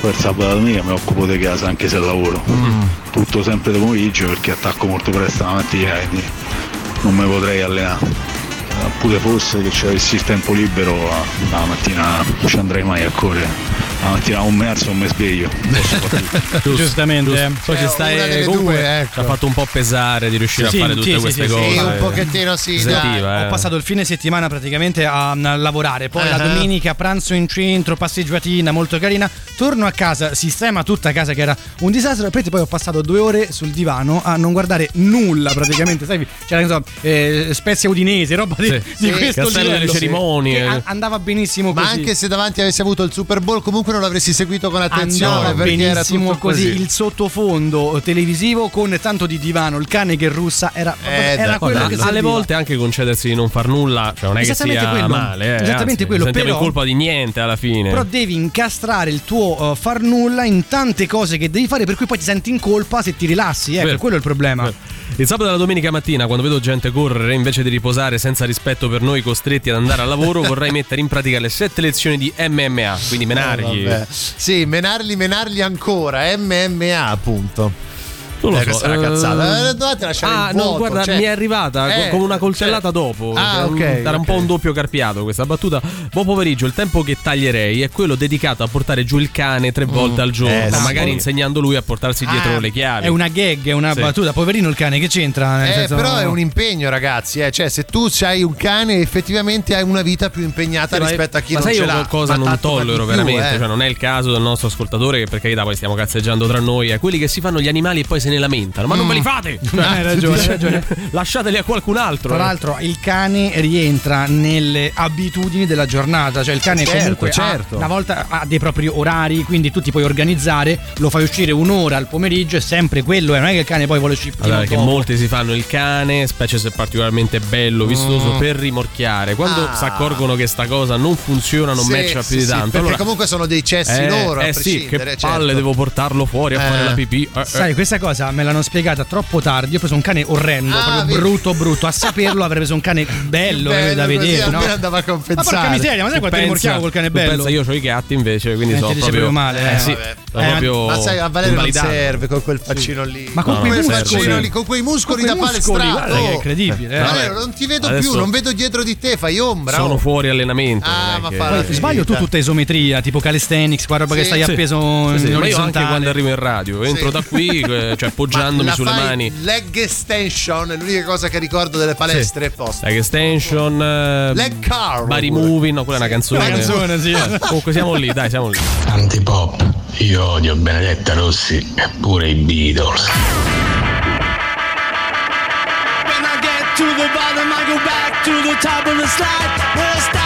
Poi il sabato e domenica mi occupo di casa anche se lavoro. Tutto sempre di pomeriggio perché attacco molto presto la mattina quindi non mi potrei allenare. Eh, Pure fosse che ci avessi il tempo libero la, la mattina non ci andrei mai a correre. La mattina o mi alzo o mi sveglio. Posso fare tutto. Giustamente. Poi ci stai delle comunque due, ecco. ci ha fatto un po' pesare di riuscire Sì, a fare sì, tutte sì, queste sì, sì. cose. Sì, un pochettino sì, Sentiva, dai. eh. Ho passato il fine settimana praticamente a, a lavorare, poi la Ah. domenica pranzo in centro, passeggiatina molto carina. Torno a casa, sistema tutta casa che era un disastro. E poi ho passato due ore sul divano a non guardare nulla praticamente. Sai, c'era so, eh, Spezia Udinese, roba di, Sì. di Sì, questo Castello delle livello. Cerimonie. Che a- andava benissimo Ma così. anche se davanti avessi avuto il Super Bowl, comunque non l'avresti seguito con attenzione Andava perché era tutto così. così. il sottofondo televisivo con tanto di divano, il cane che russa era, Eh, era quello Guarda, che alle volte anche concedersi di non far nulla, cioè non è che Esattamente sia quello. male, eh, Esattamente anzi, quello, sentiamo però- colpa di niente alla fine. Però devi incastrare il tuo uh, far nulla in tante cose che devi fare, per cui poi ti senti in colpa se ti rilassi. Ecco, Vero. quello è il problema. Vero. Il sabato e la domenica mattina, quando vedo gente correre invece di riposare senza rispetto per noi costretti ad andare al lavoro, [laughs] vorrei mettere in pratica le sette lezioni di MMA, quindi menargli. Eh. Sì, menarli, menarli ancora. MMA, appunto. Non lo Eh, so, questa è una eh, cazzata. Eh, dovete lasciare Ah, il no, vuoto, guarda, cioè- mi è arrivata Eh, co- con una coltellata dopo. Ah, Cioè, ok, un- Era un ok. po' un doppio carpiato questa battuta. Buon pomeriggio, il tempo che taglierei è quello dedicato a portare giù il cane tre volte al giorno, Eh, sì. magari insegnando lui a portarsi dietro Ah, le chiavi. È una gag, è una Sì. battuta. Poverino il cane che c'entra. Eh, senso- però è un impegno, ragazzi. Eh. Cioè, se tu hai un cane, effettivamente hai una vita più impegnata Sì, rispetto a chi ma non sai ce io l'ha. qualcosa non tollero veramente, eh. cioè non è il caso del nostro ascoltatore che per carità poi stiamo cazzeggiando tra noi, è quelli che si fanno gli animali e poi se ne lamentano, ma non Mm. ve li fate! [laughs] Hai ragione, hai ragione. [laughs] Lasciateli a qualcun altro. Tra eh. l'altro il cane rientra nelle abitudini della giornata, cioè il cane Certo, comunque ha- certo. una volta ha dei propri orari, quindi tu ti puoi organizzare, lo fai uscire un'ora al pomeriggio, è sempre quello, eh, non è che il cane poi vuole uscire Allora, che dopo. molti si fanno il cane, specie se è particolarmente bello, vistoso, Mm. per rimorchiare. Quando Ah. si accorgono che sta cosa non funziona, non Sì, matcha sì, più di sì, tanto. perché allora, comunque sono dei cessi eh, loro. a Eh sì, che palle, certo. devo portarlo fuori a fare Eh. la pipì. Eh, eh. Sai, questa cosa me l'hanno spiegata troppo tardi. Io ho preso un cane orrendo, Ah, proprio vedi. brutto, brutto. A saperlo avrei preso un cane [laughs] bello, Bello, da così, vedere. no? almeno andava a Ma compensare. porca miseria, ma sai quanto rimorchiamo col cane bello? Pensa, io ho i gatti invece, quindi Eh, dice proprio proprio male, Eh, eh. sì, Eh, proprio Ma sai, a Valerio non serve con quel faccino lì. Ma con No, quei muscoli, sì. lì, con quei muscoli Con da quei muscoli, palestrato. guarda che è incredibile, eh. Valerio, non ti vedo più, non vedo dietro di te, fai ombra. Sono oh. fuori allenamento. Ah, ma fa sbaglio tu tutta isometria, tipo calisthenics, qua roba che Sì, stai Sì, appeso sì, in sì, ma io anche orizzontale. quando arrivo in radio, entro Sì. da qui, [laughs] eh, cioè appoggiandomi Ma sulle fai mani. Leg extension è l'unica cosa che ricordo delle palestre. Posto. Leg extension, eh, Leg curl. Body moving, no, quella è una canzone. Una canzone, sì. Comunque siamo lì, dai, siamo lì. Antipop, io odio Benedetta Rossi e pure i Beatles. When I get to the bottom, I go back to the top of the slide.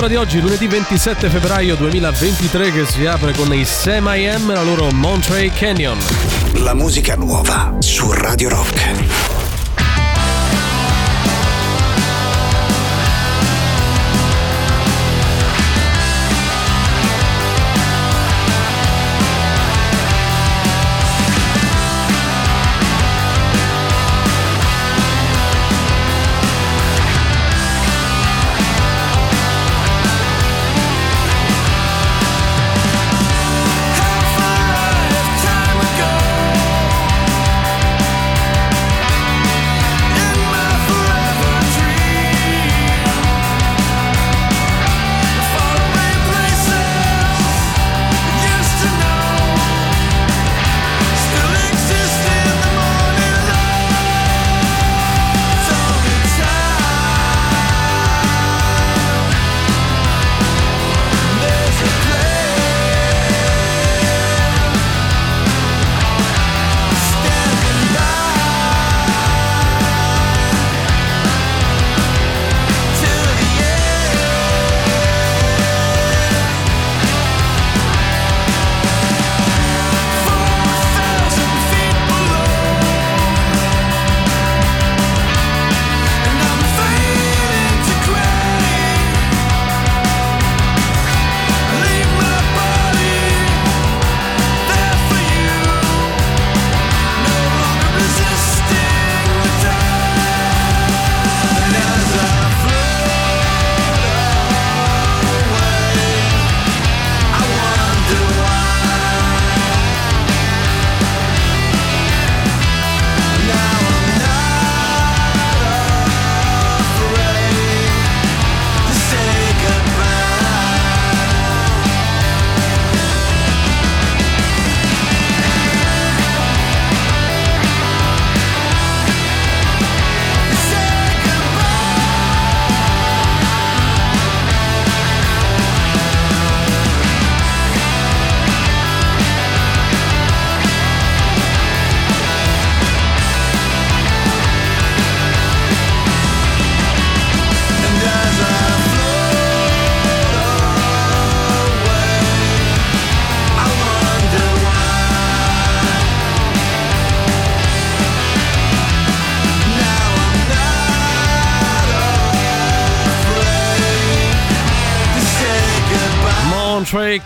Seconda ora di oggi, lunedì 27 febbraio 2023, che si apre con i Sam I la loro Monterey Canyon. La musica nuova su Radio Rock.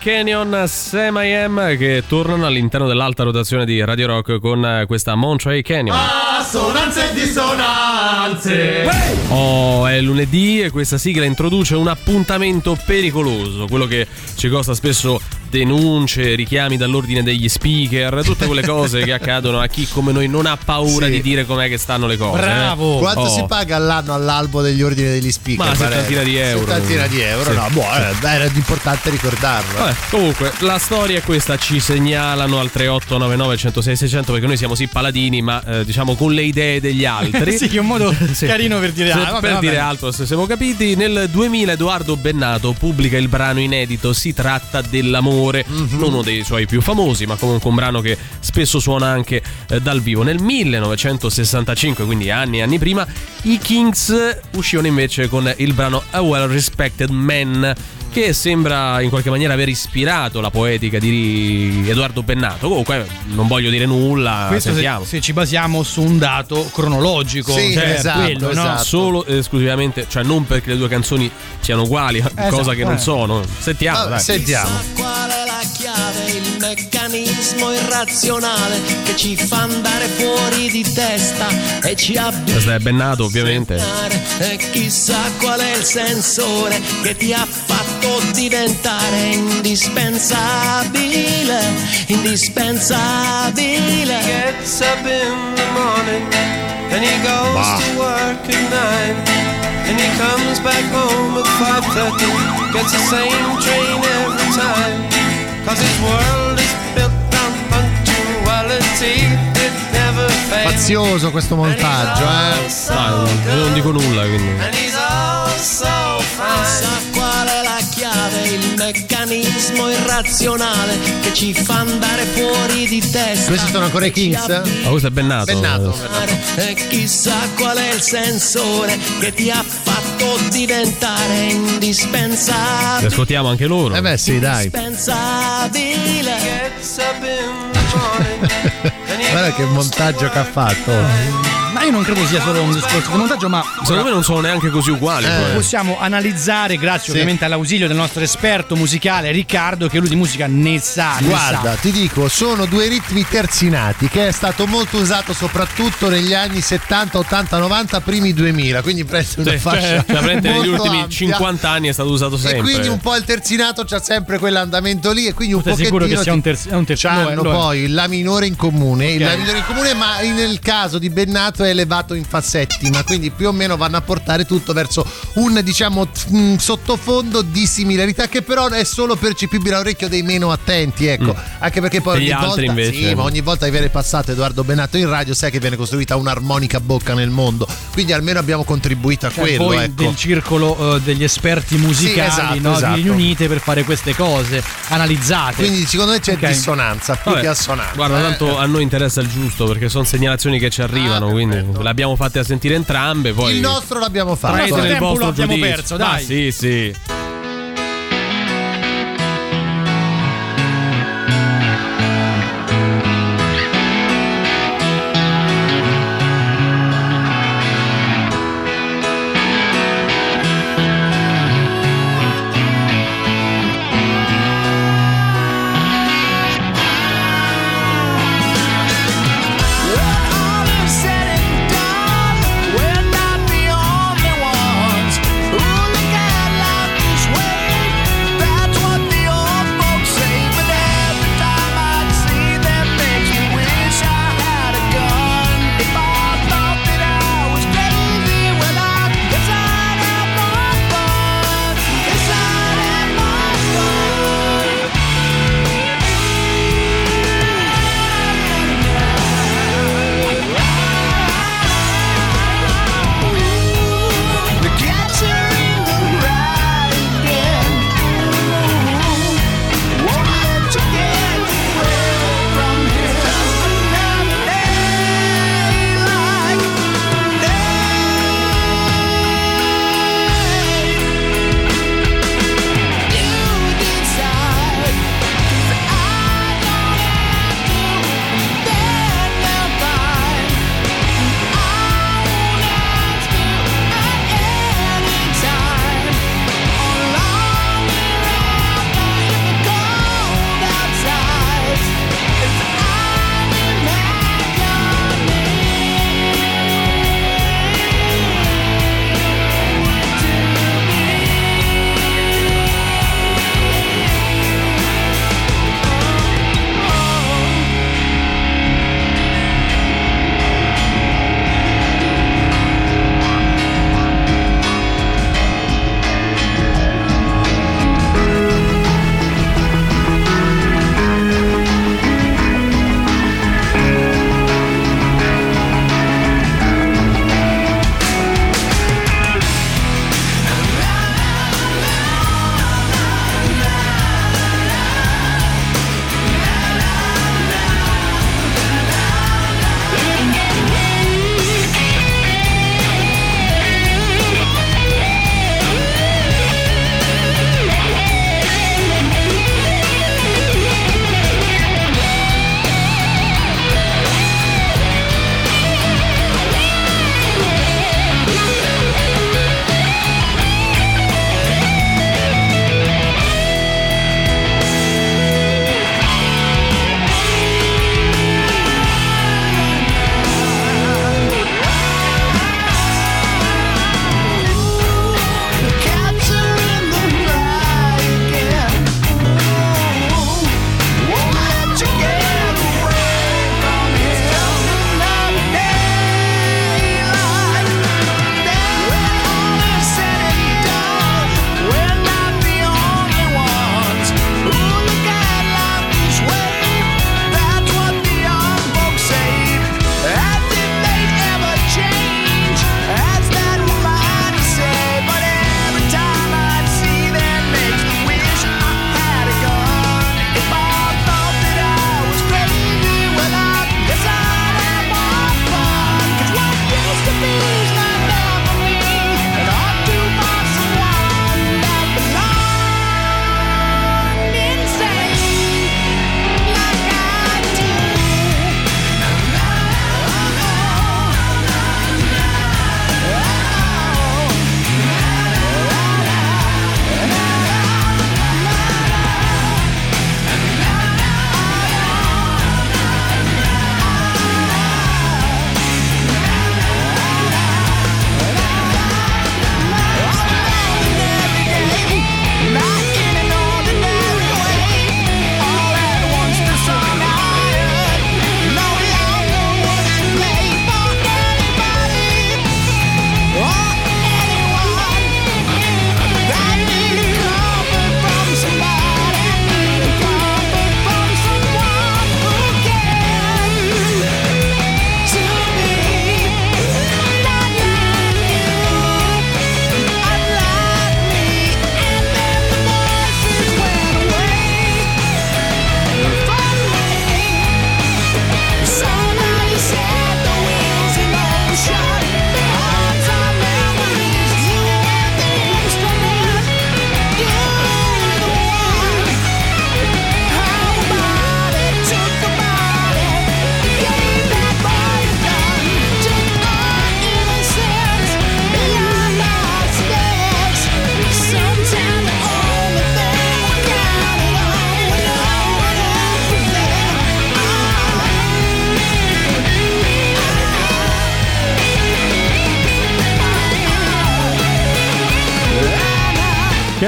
Canyon Sam I Am che tornano all'interno dell'alta rotazione di Radio Rock con eh, questa Monterey Canyon. Assonanza e dissonanza. vacanze. Oh, è lunedì e questa sigla introduce un appuntamento pericoloso, quello che ci costa spesso denunce, richiami dall'ordine degli speaker, tutte quelle cose che [laughs] accadono a chi come noi non ha paura Sì. di dire com'è che stanno le cose. eh. Quanto Oh. si paga all'anno all'albo degli ordini degli speaker? Ma settantina di euro. Settantina di euro, Sì. no, boh, eh, era importante ricordarlo. Vabbè, comunque, la storia è questa, ci segnalano al 3899 106 600 perché noi siamo sì paladini, ma eh, diciamo con le idee degli altri. [laughs] Sì, che è un modo [laughs] carino per dire, Se- ah, vabbè, per vabbè. dire altro, se siamo capiti. Nel 2000 Edoardo Bennato pubblica il brano inedito Si tratta dell'amore, Mhm. non uno dei suoi più famosi, ma comunque un brano che spesso suona anche eh, dal vivo. Nel 1965, quindi anni e anni prima, i Kings uscivano invece con il brano A Well Respected Man che sembra in qualche maniera aver ispirato la poetica di Edoardo Bennato. Comunque non voglio dire nulla, Questo se, sentiamo. se ci basiamo su un dato cronologico, Sì, cioè esatto, quello, no? Solo ed esclusivamente, cioè non perché le due canzoni siano uguali, [laughs] cosa che non eh. sono. Sentiamo, Vabbè, dai. sentiamo. Qual è la chiave, il meccanismo irrazionale che ci fa andare fuori di testa e ci abbia Questo è Bennato, ovviamente. e chissà qual è il sensore che ti ha fatto diventare indispensabile, indispensabile. Gets up in the morning and he goes Bah. to work at nine. And he comes back home at 5.30 Gets the same train every time Cause his world is built on punctuality It never fades Fazioso questo montaggio, eh. Dai, non dico nulla, quindi. Il meccanismo irrazionale che ci fa andare fuori di testa. Questi sono ancora i Kings? Ma questo è Bennato. Bennato. E chissà qual è il sensore che ti ha fatto diventare Li indispensabile. ascoltiamo anche loro. Eh beh, sì, dai. Indispensabile. Morning [laughs] Guarda che montaggio che ha fatto. Ma io non credo sia solo un discorso di montaggio, ma Secondo me non sono neanche così uguali. Eh. possiamo analizzare, grazie Sì. ovviamente all'ausilio del nostro esperto musicale Riccardo, che lui di musica ne sa. ne Guarda, sa. ti dico, sono due ritmi terzinati che è stato molto usato soprattutto negli anni 70, 80, 90, primi 2000, quindi prendi una Sì, fascia cioè, veramente negli ultimi ampia. 50 anni è stato usato E sempre. quindi un po' il terzinato c'ha sempre quell'andamento lì e quindi un pochettino sicuro che sia un terzi- è un terzi- c'hanno lo è, lo è. poi la minore in comune, Ok. la minore in comune, ma nel caso di Bennato è elevato in fa settima, quindi più o meno vanno a portare tutto verso un diciamo sottofondo di similarità che però è solo percepibile all'orecchio dei meno attenti, ecco, Mm. anche perché poi ogni volta sì, ma ogni volta che viene passato Edoardo Bennato in radio sai che viene costruita un'armonica bocca nel mondo, quindi almeno abbiamo contribuito a Cioè, quello, voi ecco. del circolo eh, degli esperti musicali Sì, esatto, no? esatto. riunite per fare queste cose analizzate. Quindi secondo me c'è Ok. dissonanza più Vabbè, che assonanza. Guarda, eh. tanto a noi interessa il giusto perché sono segnalazioni che ci arrivano, quindi le abbiamo fatte a sentire entrambe. Poi Il nostro l'abbiamo fatto. Il nel tempo vostro lo abbiamo giudizio. perso, dai. sì, sì.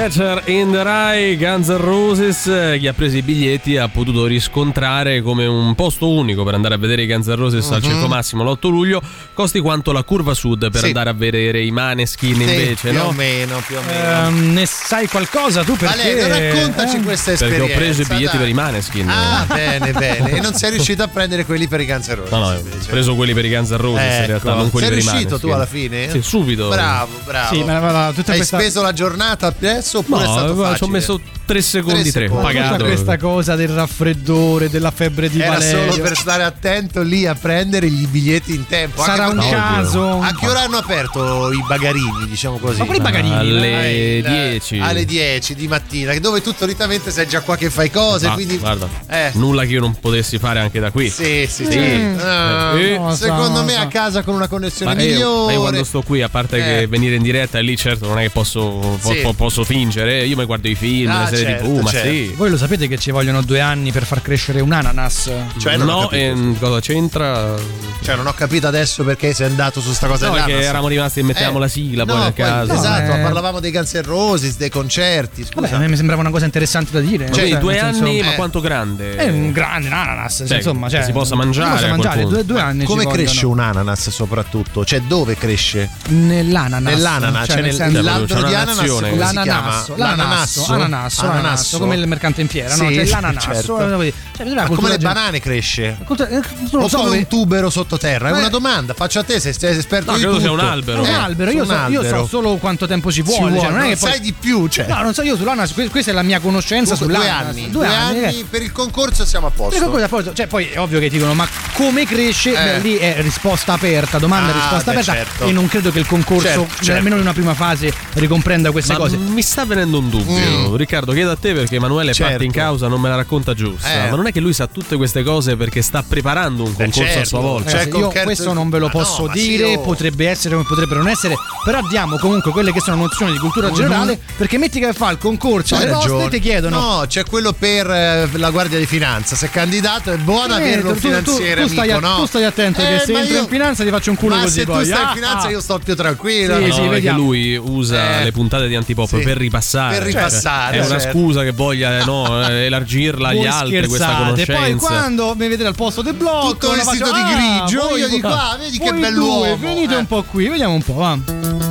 Catcher in the Rye, Guns N' Roses, eh, chi ha preso i biglietti ha potuto riscontrare come un posto unico per andare a vedere i Guns N' Roses al Mhm. Circo Massimo l'8 luglio, costi quanto la curva sud per Sì. andare a vedere i Maneskin Sì, invece, più no? o meno, più o meno. Ehm, ne sai qualcosa tu perché Valerio, raccontaci eh? questa Perché esperienza. ho preso i biglietti dai. per i Maneskin. Ah, bene, bene. E non sei riuscito a prendere quelli per i Guns N' Roses. No, no, ho preso quelli per i Guns N' Roses in Ecco. realtà, non quelli Sei per i riuscito Maneskin. tu alla fine? Sì, subito. Bravo, bravo. Sì, ma, ma- ma tutta Hai questa speso la giornata adesso oppure è No, stato guarda, facile? ci ho messo 3 secondi, 3, secondi. tutta pagato. questa cosa del raffreddore, della febbre di Era Valerio. solo per stare attento lì a prendere i biglietti in tempo. Sarà anche un perché- caso. A che ora hanno aperto i bagarini, diciamo così? Ma quali bagarini? Alle Eh, il- 10. Alle 10 di mattina, dove tu solitamente sei già qua che fai cose, Ah, quindi guarda, Eh. nulla che io non potessi fare anche da qui. Sì, sì, sì. Mm. Ah, Eh, non so, secondo me a casa con una connessione Ma io, migliore. ma io quando sto qui, a parte Eh. che venire in diretta, lì certo non è che posso, po- Sì. po- posso fingere. Io mi guardo i film, Ah, le serie certo, TV, ma certo. sì. Voi lo sapete che ci vogliono due anni per far crescere un ananas? Cioè, non ho no, capito. e cosa c'entra? Cioè, non ho capito adesso perché sei andato su sta cosa No, dell'ananas. perché eravamo rimasti e mettiamo Eh, la sigla no, poi nel poi- caso. Esatto, Eh. parlavamo dei Guns N' Roses, dei concerti. Scusa. Vabbè, a me mi sembrava una cosa interessante da dire. Quindi Cioè, due nel senso- anni, ma eh. quanto grande? È un grande ananas, Cioè, insomma. Cioè, si possa mangiare Si possa mangiare, due, due anni Come ci cresce un ananas soprattutto? Cioè, dove cresce? Nell'ananas. Nell'ananas, cioè, senso- nell'albero c'è una di ananas, nazione. L'ananasso, l'ananasso, ananasso, ananasso, come il mercante in fiera, no? Sì, Cioè l'ananasso, certo. eh. Cioè, Ma come cultura le banane cresce? cultura- eh, non lo O so, come un tubero sottoterra? È Ma- una domanda, faccio a te se sei esperto No, di tutto. sia un albero. È un Eh, albero, io un so, io so solo quanto tempo ci Ci vuole, cioè, non è non che poi sai di più, cioè. No, non so, io sull'ananas, que- questa è la mia conoscenza due sull'ananas. anni, due anni, eh. per il concorso siamo a posto. Perché poi, poi- cioè, poi è ovvio che ti dicono, ma come cresce? Eh. Beh, lì è risposta aperta, domanda e Ah, risposta beh, aperta. certo. E non credo che il concorso, Certo, certo. almeno in una prima fase, ricomprenda queste Ma cose. mi sta venendo un dubbio, Riccardo. Chiedo a te perché Emanuele è Mm. Certo. parte in causa, non me la racconta giusta. Eh. Ma non è che lui sa tutte queste cose perché sta preparando un Beh, concorso a certo. sua volta. Cioè, io con questo Kurt- non ve lo Ma posso no, dire, oh. potrebbe essere come potrebbe non essere, però diamo comunque quelle che sono nozioni di cultura generale, perché metti che fa il concorso alle poste ragione. e ti chiedono No, c'è quello per eh, la Guardia di Finanza. Se è candidato è buono Eh, avere un tu- tu- finanziere tu stai, amico, a- no? tu stai attento Eh, che se ma entro io- in finanza ti faccio un culo Ma così se tu poi. stai Ah, in finanza ah. io sto più tranquillo. Sì, No, sì, vediamo. lui usa Eh. le puntate di Antipop per ripassare. Per Cioè, ripassare, è una certo. scusa che voglia no, eh, elargirla agli altri questa conoscenza. Poi quando mi vedete al posto del blocco, Tutto vestito faccio, di "Ah, grigio, voi- io dico, ah, vedi che voi bell'uomo." due, Venite Eh. un po' qui, vediamo un po', va.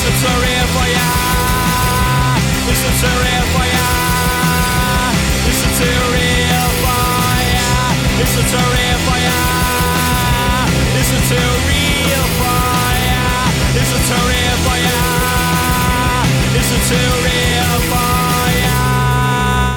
Is it so real for ya? Is it so real for ya? Is it too real for ya? Is it too real for ya? Is it too real for ya? Is it too real for ya? Is it too real for ya?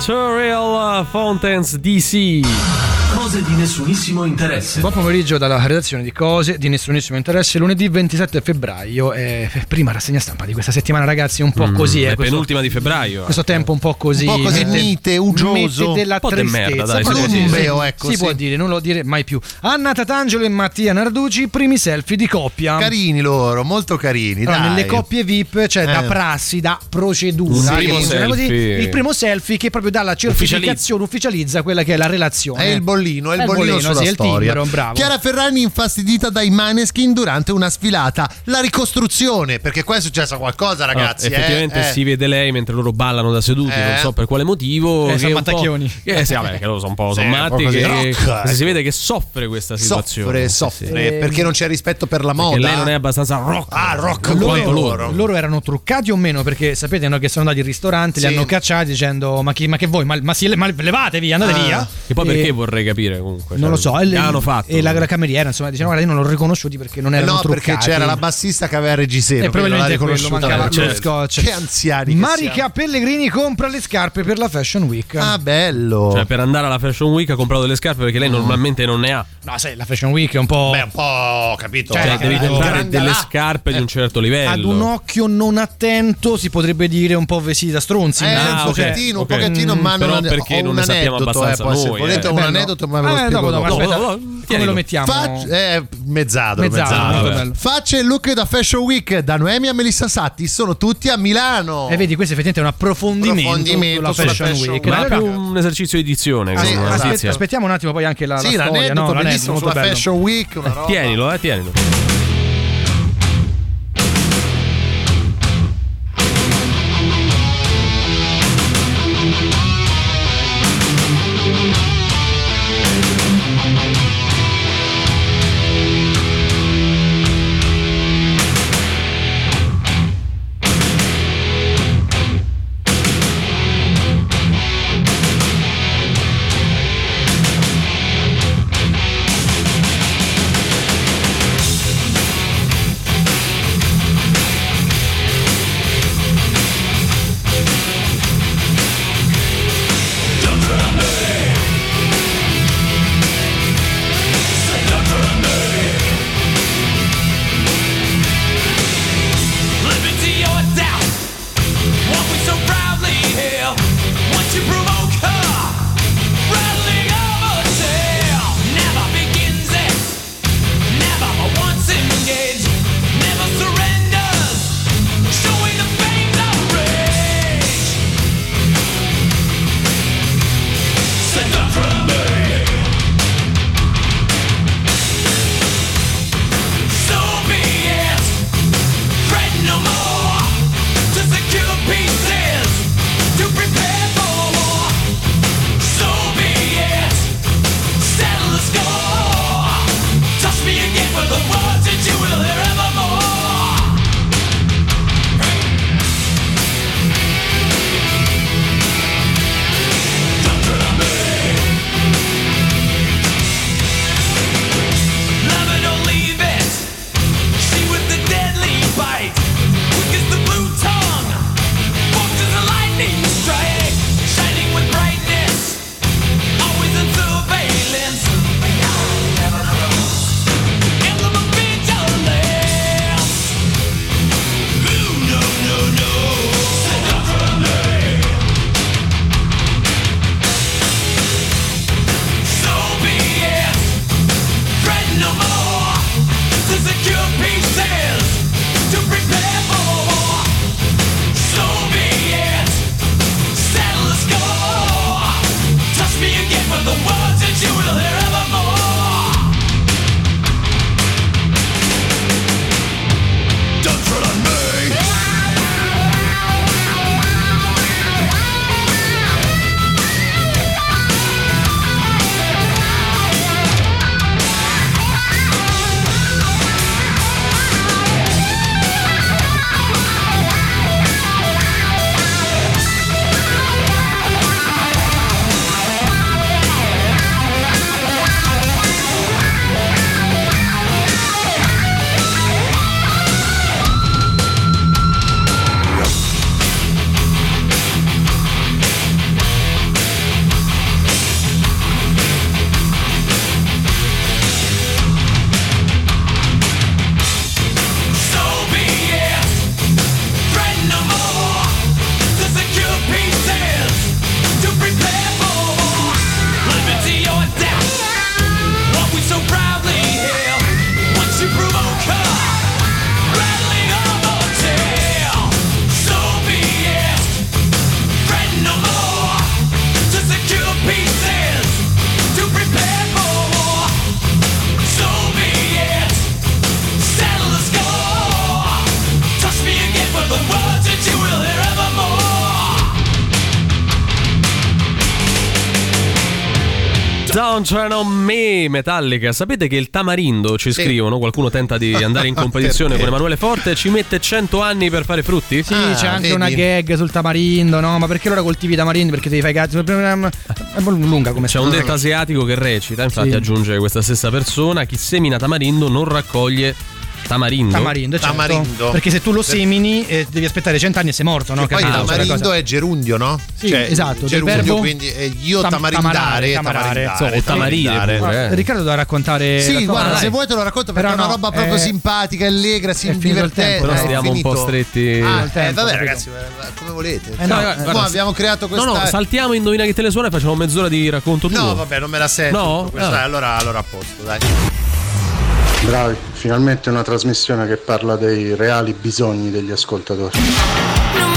Surreal uh, Fountains DC. Cose di nessunissimo interesse. Buon pomeriggio dalla redazione di Cose di Nessunissimo Interesse, lunedì 27 febbraio, eh, prima rassegna stampa di questa settimana ragazzi, un po' Mm, così. è eh, questo, penultima di febbraio. questo tempo un po' così. Un po' così mette- mite, uggioso. mette della Un po' de tristezza. merda, dai, Però si può sì, dire. Beh, ecco, si sì. può dire, non lo dire mai più. Anna Tatangelo e Mattia Narducci, primi selfie di coppia. Carini loro, molto carini. Allora, dai. nelle coppie VIP c'è da Eh. prassi, da procedura. Che primo così. selfie. Il primo selfie che proprio dà la certificazione, ufficializza quella che è la relazione. È il bollino, è il È il bollino, bollino, sulla sì, storia. timbro, bravo. Chiara Ferragni infastidita dai Maneskin durante una sfilata. La ricostruzione, perché qua è successo qualcosa, ragazzi. Ah, effettivamente eh, eh. si vede lei mentre loro ballano da seduti, Eh. non so per quale motivo. Eh, che sono è un po'- mattacchioni. Eh sì, vabbè, che loro sono un po' Sì, sommati. un po' che, che si vede che soffre questa situazione. Soffre, soffre, sì. perché non c'è rispetto per la moda. Perché lei non è abbastanza rock. Ah, rock quanto loro. loro erano truccati o meno? Perché sapete no, che sono andati in ristorante, Sì. li hanno cacciati dicendo: Ma, chi- ma che voi? Ma, ma si- ma levatevi, andate Ah. via. E poi E- perché vorrei capire comunque. Non lo so, e, Che le- fatto. e la, la cameriera insomma dicevano guarda io non l'ho riconosciuti perché non Eh erano no, truccati perché c'era la bassista che aveva Regisero. e probabilmente quello mancava certo. lo scotch Che anziani. che Marica siamo. Pellegrini compra le scarpe per la Fashion Week Ah, bello. Cioè, per andare alla Fashion Week ha comprato delle scarpe perché lei normalmente non ne ha. no sai la Fashion Week è un po' Beh, un po' capito. Cioè, eh, devi eh, comprare delle là. scarpe di un certo livello. ad un occhio non attento si potrebbe dire un po' vestiti da stronzi Eh, Ah, un che- pochettino, un pochettino, ma Mm, non, perché non ne sappiamo aneddoto, abbastanza eh, se noi, volete eh. un Bello. Aneddoto, ma ve lo Eh, spiego dopo, dopo, dopo. aspetta. no, no, come tienilo. lo mettiamo Fac- eh, mezzadro. molto bello. Facce e look da Fashion Week da Noemi a Melissa Satti sono tutti a Milano. e vedi questo effettivamente è un approfondimento, Approfondimento sulla sulla Fashion, Fashion Week Week. Ma è più un esercizio di dizione. Sì, che una esatto. notizia. aspettiamo un attimo poi anche la, sì, la storia no? L'aneddoto, sulla bello. Fashion Week, una roba. Tienilo, eh, tienilo. Don't Turn on Me, Metallica. Sapete che il tamarindo ci scrivono? Qualcuno tenta di [laughs] andare in competizione con Emanuele Forte. Ci mette 100 anni per fare frutti? Sì, Ah, c'è anche una gag sul tamarindo, no? Ma perché allora coltivi i tamarindi? Perché devi fare i cazzi? È lunga come C'è un detto asiatico che recita, infatti Sì. aggiunge questa stessa persona, chi semina tamarindo non raccoglie tamarindo. Tamarindo, certo. Tamarindo. Perché se tu lo semini eh, devi aspettare 100 anni e sei morto, no? Che poi Cioè, tamarindo è gerundio, no? Sì, esatto, del Gerundio, verbo quindi è io tam- tamarindare, tamarare, tamarindare, o tamarire pure, Ah, Riccardo doveva raccontare. Sì, guarda, Dai. se vuoi te lo racconto perché Però è una no, roba proprio eh, simpatica, allegra, si è divertente. tempo, Però è stiamo un po' stretti. Ah, eh, tempo, vabbè, ragazzi, ma come volete. Eh, no, guarda, abbiamo creato questa. No, no, saltiamo Indovina chi te le suona e facciamo mezz'ora di racconto tuo. No, vabbè, non me la sento. No? Ah. Allora a posto, dai. Bravi, finalmente una trasmissione che parla dei reali bisogni degli ascoltatori. No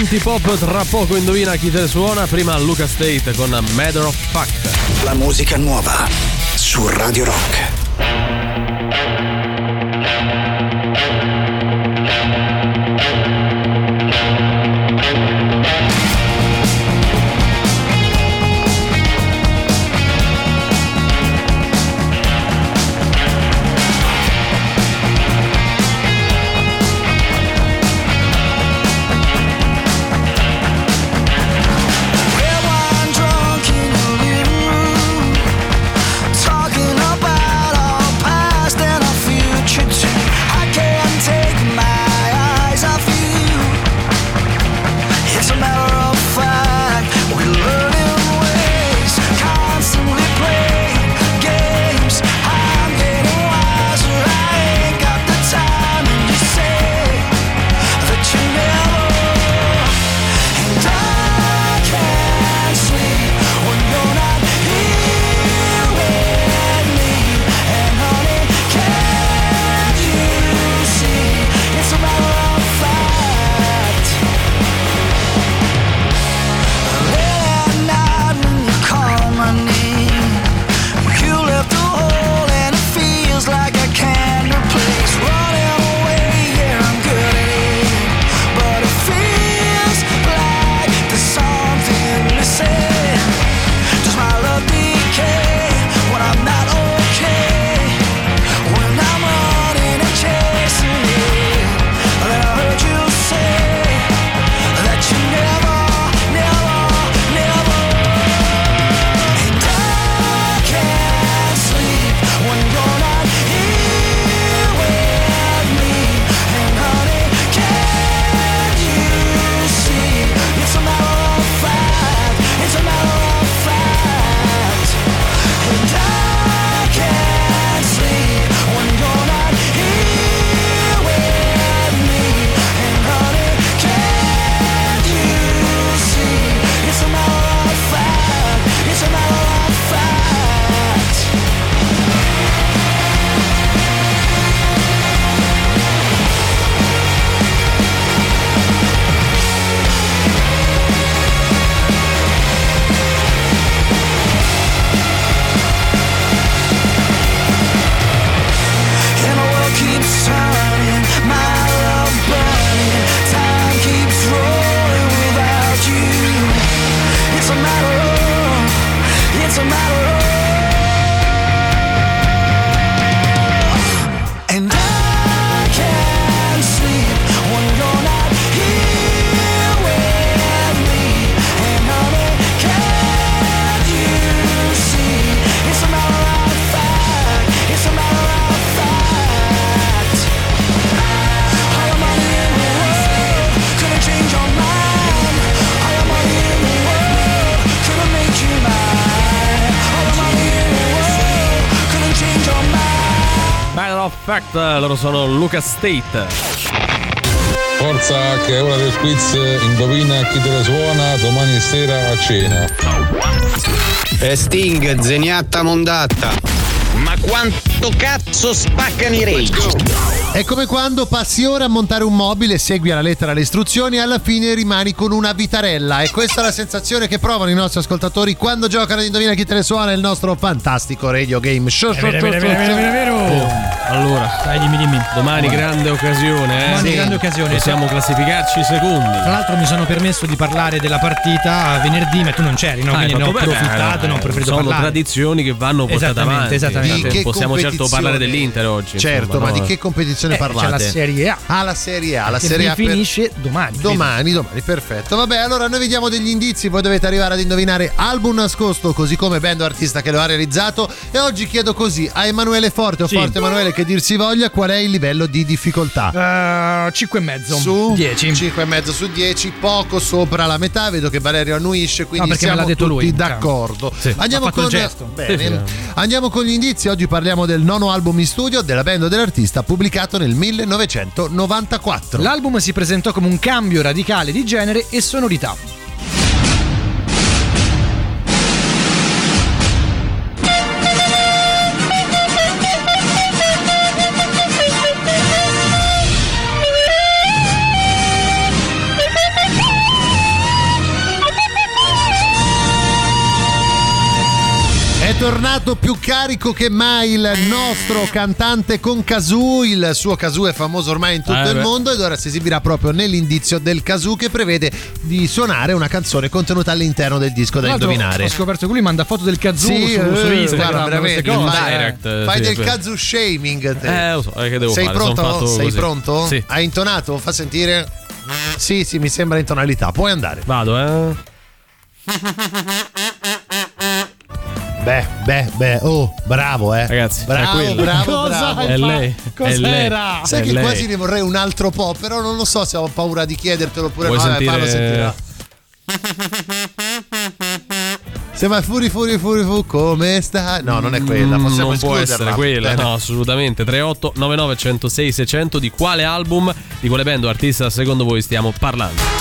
antipop, tra poco indovina chi te suona. Prima Luca State con Matter of Fact. La musica nuova su Radio Rock. Loro sono Lucas State. Forza che è ora del quiz, indovina chi te la suona domani sera a cena. E Sting, zeniatta mondatta. Ma quanto cazzo spaccano i rage? È come quando passi ora a montare un mobile, segui alla lettera le istruzioni e alla fine rimani con una vitarella. E questa è la sensazione che provano i nostri ascoltatori quando giocano ad Indovina chi te ne suona il nostro fantastico radio game show. È vero, è vero, è vero, è vero, è vero. Oh, allora, Dai, dimmi, dimmi. domani grande occasione, eh? Domani grande occasione. Possiamo classificarci secondi. Tra l'altro mi sono permesso di parlare della partita venerdì, ma tu non c'eri, no? Ah, Quindi hai ne ho approfittato, non ho preferito Sono parlare. tradizioni che vanno portate Esattamente, avanti. esattamente. Di che possiamo certo parlare dell'Inter oggi. Certo, insomma, ma no? di che competizione Eh, c'è parlate? la Serie A. Ah, la Serie A, la Che Serie A per- finisce domani. Domani, domani, perfetto. Vabbè, allora noi vi diamo degli indizi, voi dovete arrivare ad indovinare album nascosto, così come band o artista che lo ha realizzato. E oggi chiedo così a Emanuele Forte o Sì. Forte Emanuele che dir si voglia, qual è il livello di difficoltà? 5 e mezzo su 10. 5 e mezzo su 10, poco sopra la metà. Vedo che Valerio annuisce, quindi No, siamo tutti lui. d'accordo. Sì, Andiamo con. Bene. Sì, sì. Andiamo con gli indizi. Oggi parliamo del nono album in studio della band o dell'artista pubblicato nel 1994. L'album si presentò come un cambio radicale di genere e sonorità. Tornato più carico che mai il nostro cantante con Kazoo. Il suo Kazoo è famoso ormai in tutto Eh, il beh. mondo ed ora si esibirà proprio nell'indizio del Kazoo che prevede di suonare una canzone contenuta all'interno del disco da l'altro, indovinare. Ho scoperto che lui manda foto del kazoo Sì, su, eh, su Instagram. guarda, veramente, fai- direct, eh, Fai sì, del sì. Kazoo shaming. te. Eh, lo so, eh, che devo Sei fare? Sono pronto? fatto Sei così. pronto? Sì. Hai intonato? Fa sentire? Sì, sì, mi sembra in tonalità. Puoi andare. Vado, eh. Beh, beh, beh, oh, bravo, eh. Ragazzi, bravo, bravo, Cosa bravo. È lei. Cos'era? È Sai È che lei. quasi ne vorrei un altro po', però non lo so se ho paura di chiedertelo oppure Vuoi no. Vabbè, sentire- fallo sentire. Sembra Furi Furi Furi Fu come sta? No, non è quella, Mm, possiamo non può essere quella, Bene. no, assolutamente. 38 99 106 600 di quale album, di quale band o artista secondo voi stiamo parlando?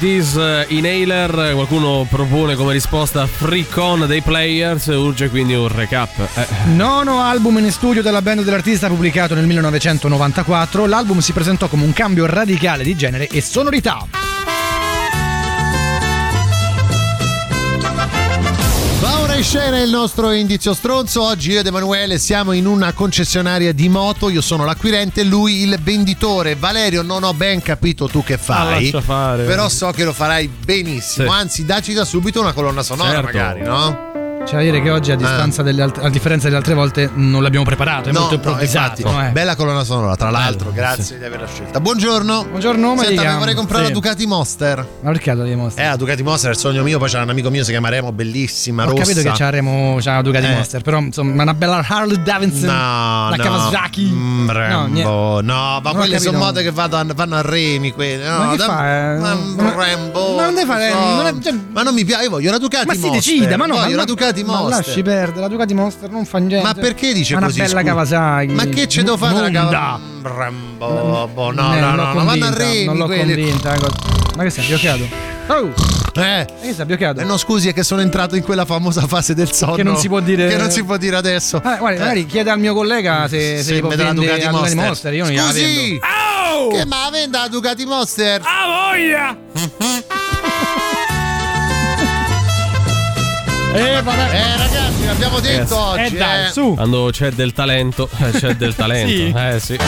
This eh, Inhaler. Qualcuno propone come risposta Freak On dei Players. Urge quindi un recap. Eh. Nono album in studio della band dell'artista pubblicato nel 1994. L'album si presentò come un cambio radicale di genere e sonorità. Scena il nostro indizio stronzo. Oggi io ed Emanuele siamo in una concessionaria di moto. Io sono l'acquirente, lui il venditore. Valerio, non ho ben capito tu che Ah, fai. lascia fare. Però so che lo farai benissimo. Sì. Anzi, dacci da subito una colonna sonora, Certo. magari, no? C'è da dire che oggi, a, distanza delle alt- a differenza delle altre volte, non l'abbiamo preparato, è No, molto no, improvvisato. infatti, eh. Bella colonna sonora, tra l'altro. Bello, grazie sì. di averla scelta. Buongiorno. Buongiorno, ma Senta, vorrei comprare Sì. la Ducati Monster. Ma perché la dimostra? Eh, la Ducati Monster è il sogno mio. Poi c'è un amico mio, si chiama Remo, bellissima, Ho rossa. capito che c'eremo c'ha una Ducati Eh. Monster, però insomma una bella Harley Davidson, No, la no. Kawasaki. Mm, No, Rambo. niente. No, ma quelle sono mote che vanno, vanno a remi. Quelle. No, Ma che da- fa, eh? ma- Rambo. ma non deve fare- cioè- ma non mi piace. Io voglio la Ducati Ma si Monster. decida, ma no, voglio la Ducati ma Monster. lasci perdere, la Ducati Monster non fa niente. Ma perché dice Ma così? Una bella scusa? Kawasaki. Ma che ce devo fare Honda. Kawasaki? Rambo. boh, no, Eh, no, non no, l'ho no, vanno a remi. Non l'ho quelli. convinta. cosa. Ma che sei bloccato? Oh! Eh. Che sei bloccato? Eh no, scusi, è che sono entrato in quella famosa fase del sonno. Che non si può dire- Che non si può dire adesso. Eh, guarda, magari chiede al mio collega se, se, Se può la vendere Ducati la Ducati Monster. Monster. Io non gliela Scusi! vendo. Che ma vende la Ducati Monster? Ah, voglia! Eh, vabbè. Eh, ragazzi, l'abbiamo detto oggi. Eh, dai, eh. su. Quando c'è del talento, eh, c'è del [laughs] talento. Sì. Eh sì.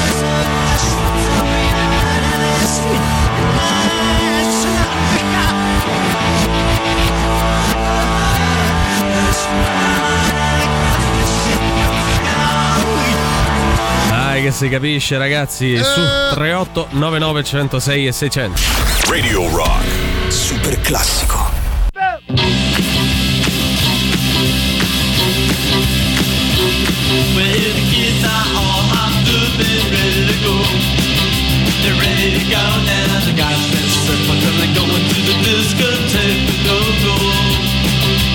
Dai che si capisce ragazzi, su 38 99 106 e 600. Radio Rock. Super classico. Well, They're ready to go now. They got their circle till they're going to the discotheque go go.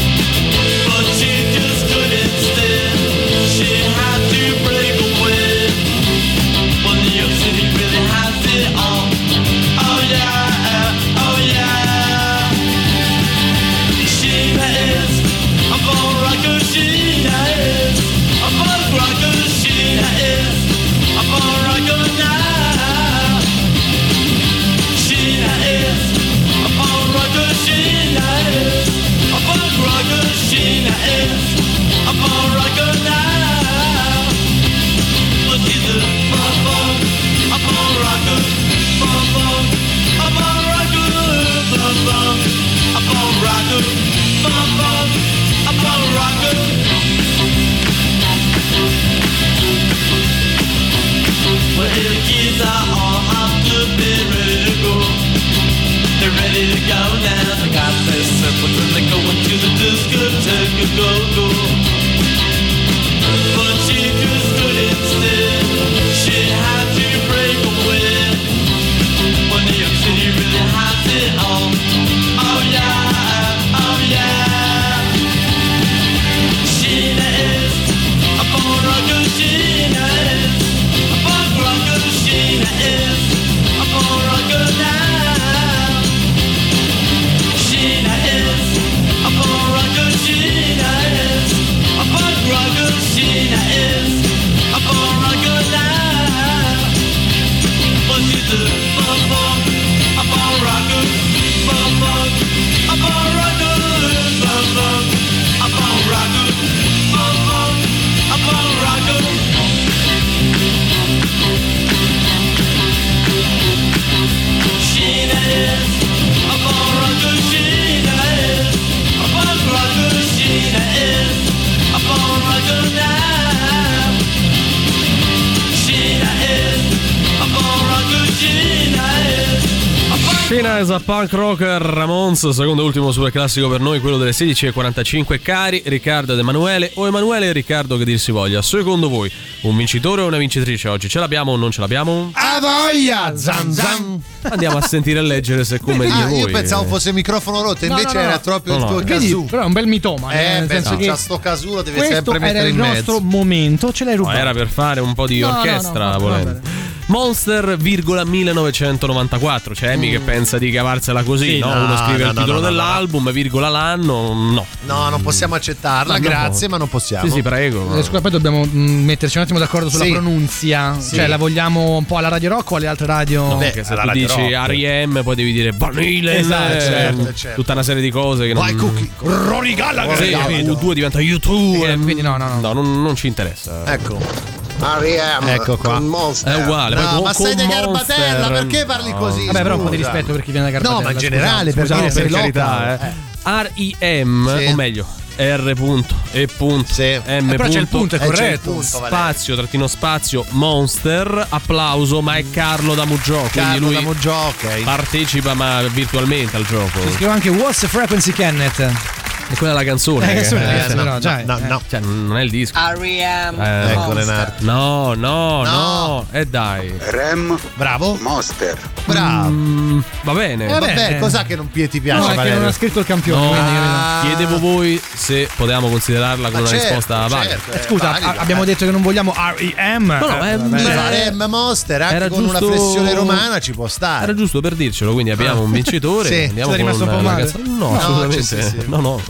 Ramones, secondo e ultimo super classico per noi, quello delle 16.45. Cari Riccardo ed Emanuele, o Emanuele e Riccardo che dir si voglia. Secondo voi, un vincitore o una vincitrice oggi? Ce l'abbiamo o non ce l'abbiamo? A voglia! Zan zan! Andiamo a sentire e leggere se come Ah, dire voi. io pensavo fosse microfono rotto, invece no, no, era no. proprio No, il tuo casù. però è un bel mitoma. Eh, nel beh, senso no, che c'ha sto casulo, deve questo sempre era mettere il in nostro mezzo. momento, ce l'hai No, rubato. era per fare un po' di No, no, no, orchestra, volendo. Monster, virgola 1994. C'è Amy che pensa di cavarsela così, Sì, no? no, Uno scrive no, il titolo no, no, dell'album, virgola l'anno, no. No, non possiamo accettarla, Ma no. grazie, ma non possiamo. Sì, sì, prego. Eh, Scusa, poi dobbiamo mm, metterci un attimo d'accordo sulla Sì. pronunzia. Sì. Cioè, la vogliamo un po' alla Radio Rock o alle altre radio? No, perché se tu dici R.E.M. poi devi dire Vanilla, Esatto, certo, certo. tutta una serie di cose che Vai, non... Cookie. Ronnie Gallagher. Sì, capito? U2 diventa U2 Eh, e- quindi no, no, no. No, non, non ci interessa. Ecco. R.E.M. Ecco qua. con Monster. È uguale. No, ma sei di Garbatella, Monster- perché parli No. così? Vabbè, però un po' di rispetto per chi viene da Garbatella. No, ma in generale, per dire, per carità, eh. R.I.M. Sì. o meglio R. Punto, e punto, Sì. M. Eh, però c'è il punto, è Eh, corretto. punto, spazio, trattino spazio, Monster, applauso, ma è Carlo da Muggio, quindi Carlo lui da Moggio, ok. partecipa ma virtualmente al gioco. Si scrive anche What's the Frequency Kenneth? E quella è la canzone. Eh, che- canzone, eh, no, no, dai, no, eh. no. Cioè, non è il disco. R.E.M. Eh, Ecco Monster. Leonardo. No, no, No. no, e dai. Rem Bravo. Monster. Bravo. Mm, va bene. Eh, Vabbè, Vabbè. cos'ha che non ti piace, No, è che non ha scritto il campione. No. Ah. Chiedevo voi se potevamo considerarla come Ma una certo, risposta valida. certo, Eh, è Scusa, valido, a- abbiamo eh. detto che non vogliamo R.E.M. No, no, Eh, eh, Rem Monster anche Era con una giusto- flessione romana ci può stare. Era giusto per dircelo, quindi abbiamo un vincitore. Sì, Andiamo sei rimasto con un po' la male? canzone- No, assolutamente. No, no.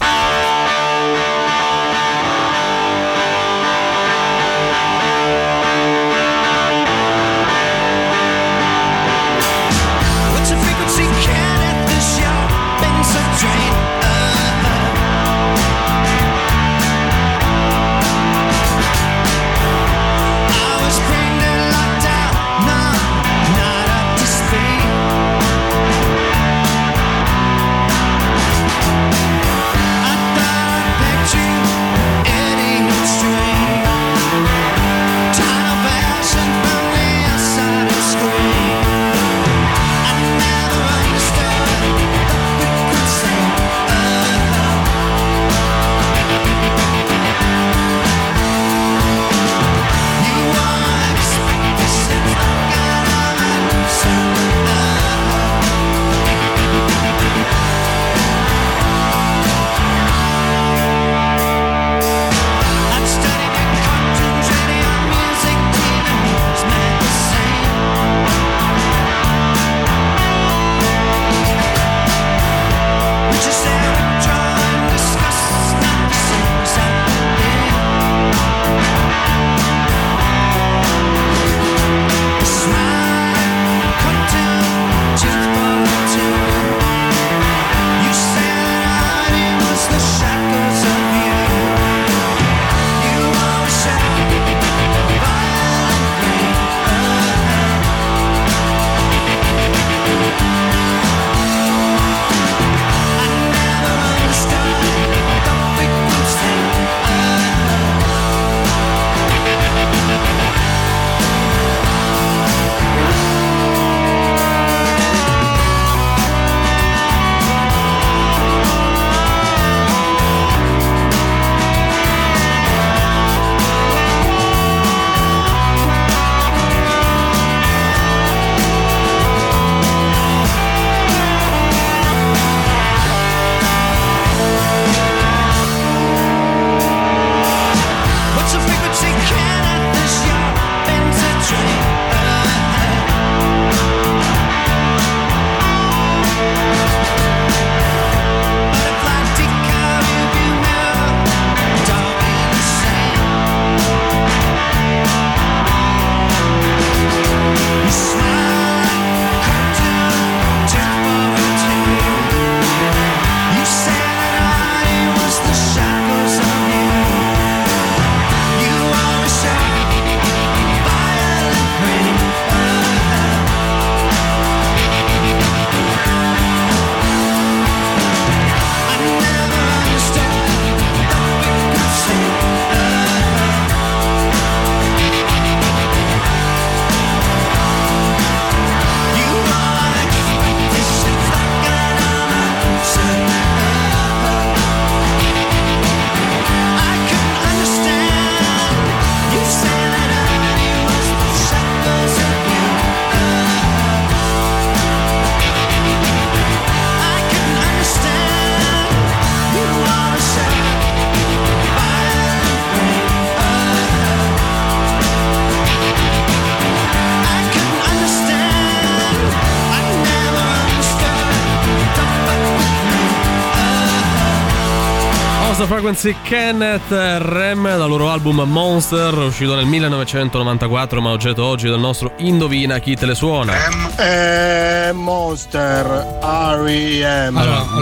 Frequency Kenneth Rem dal loro album Monster uscito nel 1994 ma oggetto oggi del nostro Indovina chi te le suona. Eh, Monster R.E.M.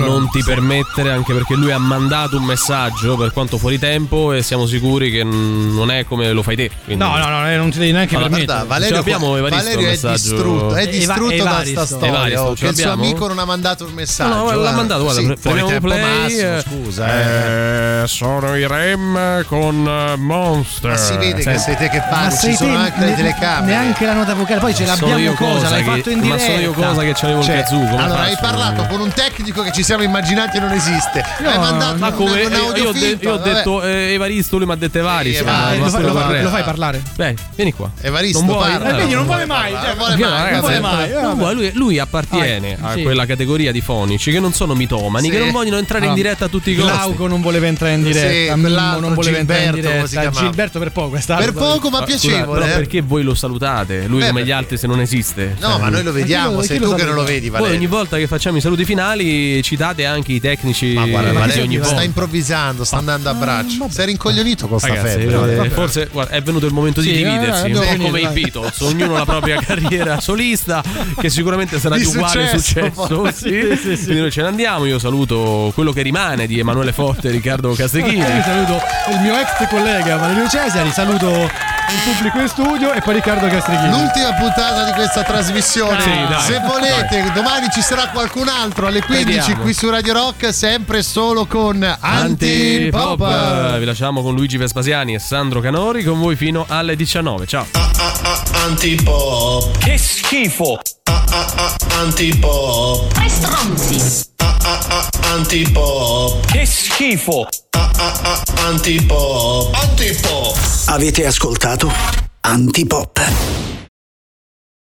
non ti permettere anche perché lui ha mandato un messaggio per quanto fuori tempo e siamo sicuri che non è come lo fai te. quindi- No, no, no, eh, non ti devi neanche Allora, permettere. guarda, Valerio- Ce l'abbiamo, Evaristo, Valerio è il messaggio? distrutto, è Eva- distrutto da Evaristo. sta storia. Evaristo, oh, che il suo amico non ha mandato un messaggio. No, no, l'ha mandato, guarda, Sì, pre- fuori tempo play. massimo, scusa. eh. Sono i Rem con eh, Monster. Ma si vede che Senti. sei te che Ma parli, sei ci sono te, anche le ne- telecamere. Neanche la nota vocale, poi ce l'abbiamo io cosa, l'hai che- fatto in ma diretta. sono io cosa che c'avevo Cioè, il kazoo. allora hai parlato con un tecnico che ci siamo immaginati e non esiste. hai mandato ma un, come un io, audio io finto, io ho detto eh, Evaristo, lui mi ha detto Evaristo. Sì, ma- Evaristo, ma lo, fai, lo fai- lo fai parlare? Beh, vieni qua. Evaristo non vuoi? parla. Eh, vedi, non no. vuole mai. Non cioè, vuole mai, ragazzi, non vuole mai, non eh, vuole, lui, appartiene Ah, a sì. quella categoria di fonici che non sono mitomani, Sì. che non vogliono entrare in Ah. diretta a tutti i costi. Glauco non voleva entrare in Sì, diretta, Mimmo quell'altro non voleva entrare in Gilberto, come si diretta. Gilberto per poco è stato. Per poco ma Ah, piacevole. però eh. perché voi lo salutate? Lui Beh, come gli altri se non esiste. No, Cioè, ma noi lo vediamo, sei tu che non lo vedi, Poi ogni Valerio. volta che facciamo i saluti finali citate anche i tecnici Ma guarda, Valerio ogni sta volta. improvvisando, sta andando a braccio. Sei rincoglionito con sta febbre. eh, forse guarda, è venuto il momento Sì, di eh, dividersi, abbiamo un po' come i. Beatles, ognuno la propria [laughs] carriera solista, che sicuramente sarà Di uguale successo, successo. poi. sì. Quindi noi ce ne andiamo. Io saluto quello che rimane di Emanuele Forte e Riccardo Castechini. Io saluto il mio ex collega Valerio Cesari, saluto il pubblico in studio e poi Riccardo Castrichini. L'ultima puntata di questa trasmissione. Sì, dai. Se volete, domani ci sarà qualcun altro alle 15 Vediamo. qui su Radio Rock, sempre solo con Antipop. Antipop. Vi lasciamo con Luigi Vespasiani e Sandro Canori con voi fino alle 19. Ciao. Antipop. Che schifo! Antipop. Tre stronzi! Antipop. Che schifo! Antipop. Antipop. Avete ascoltato Antipop.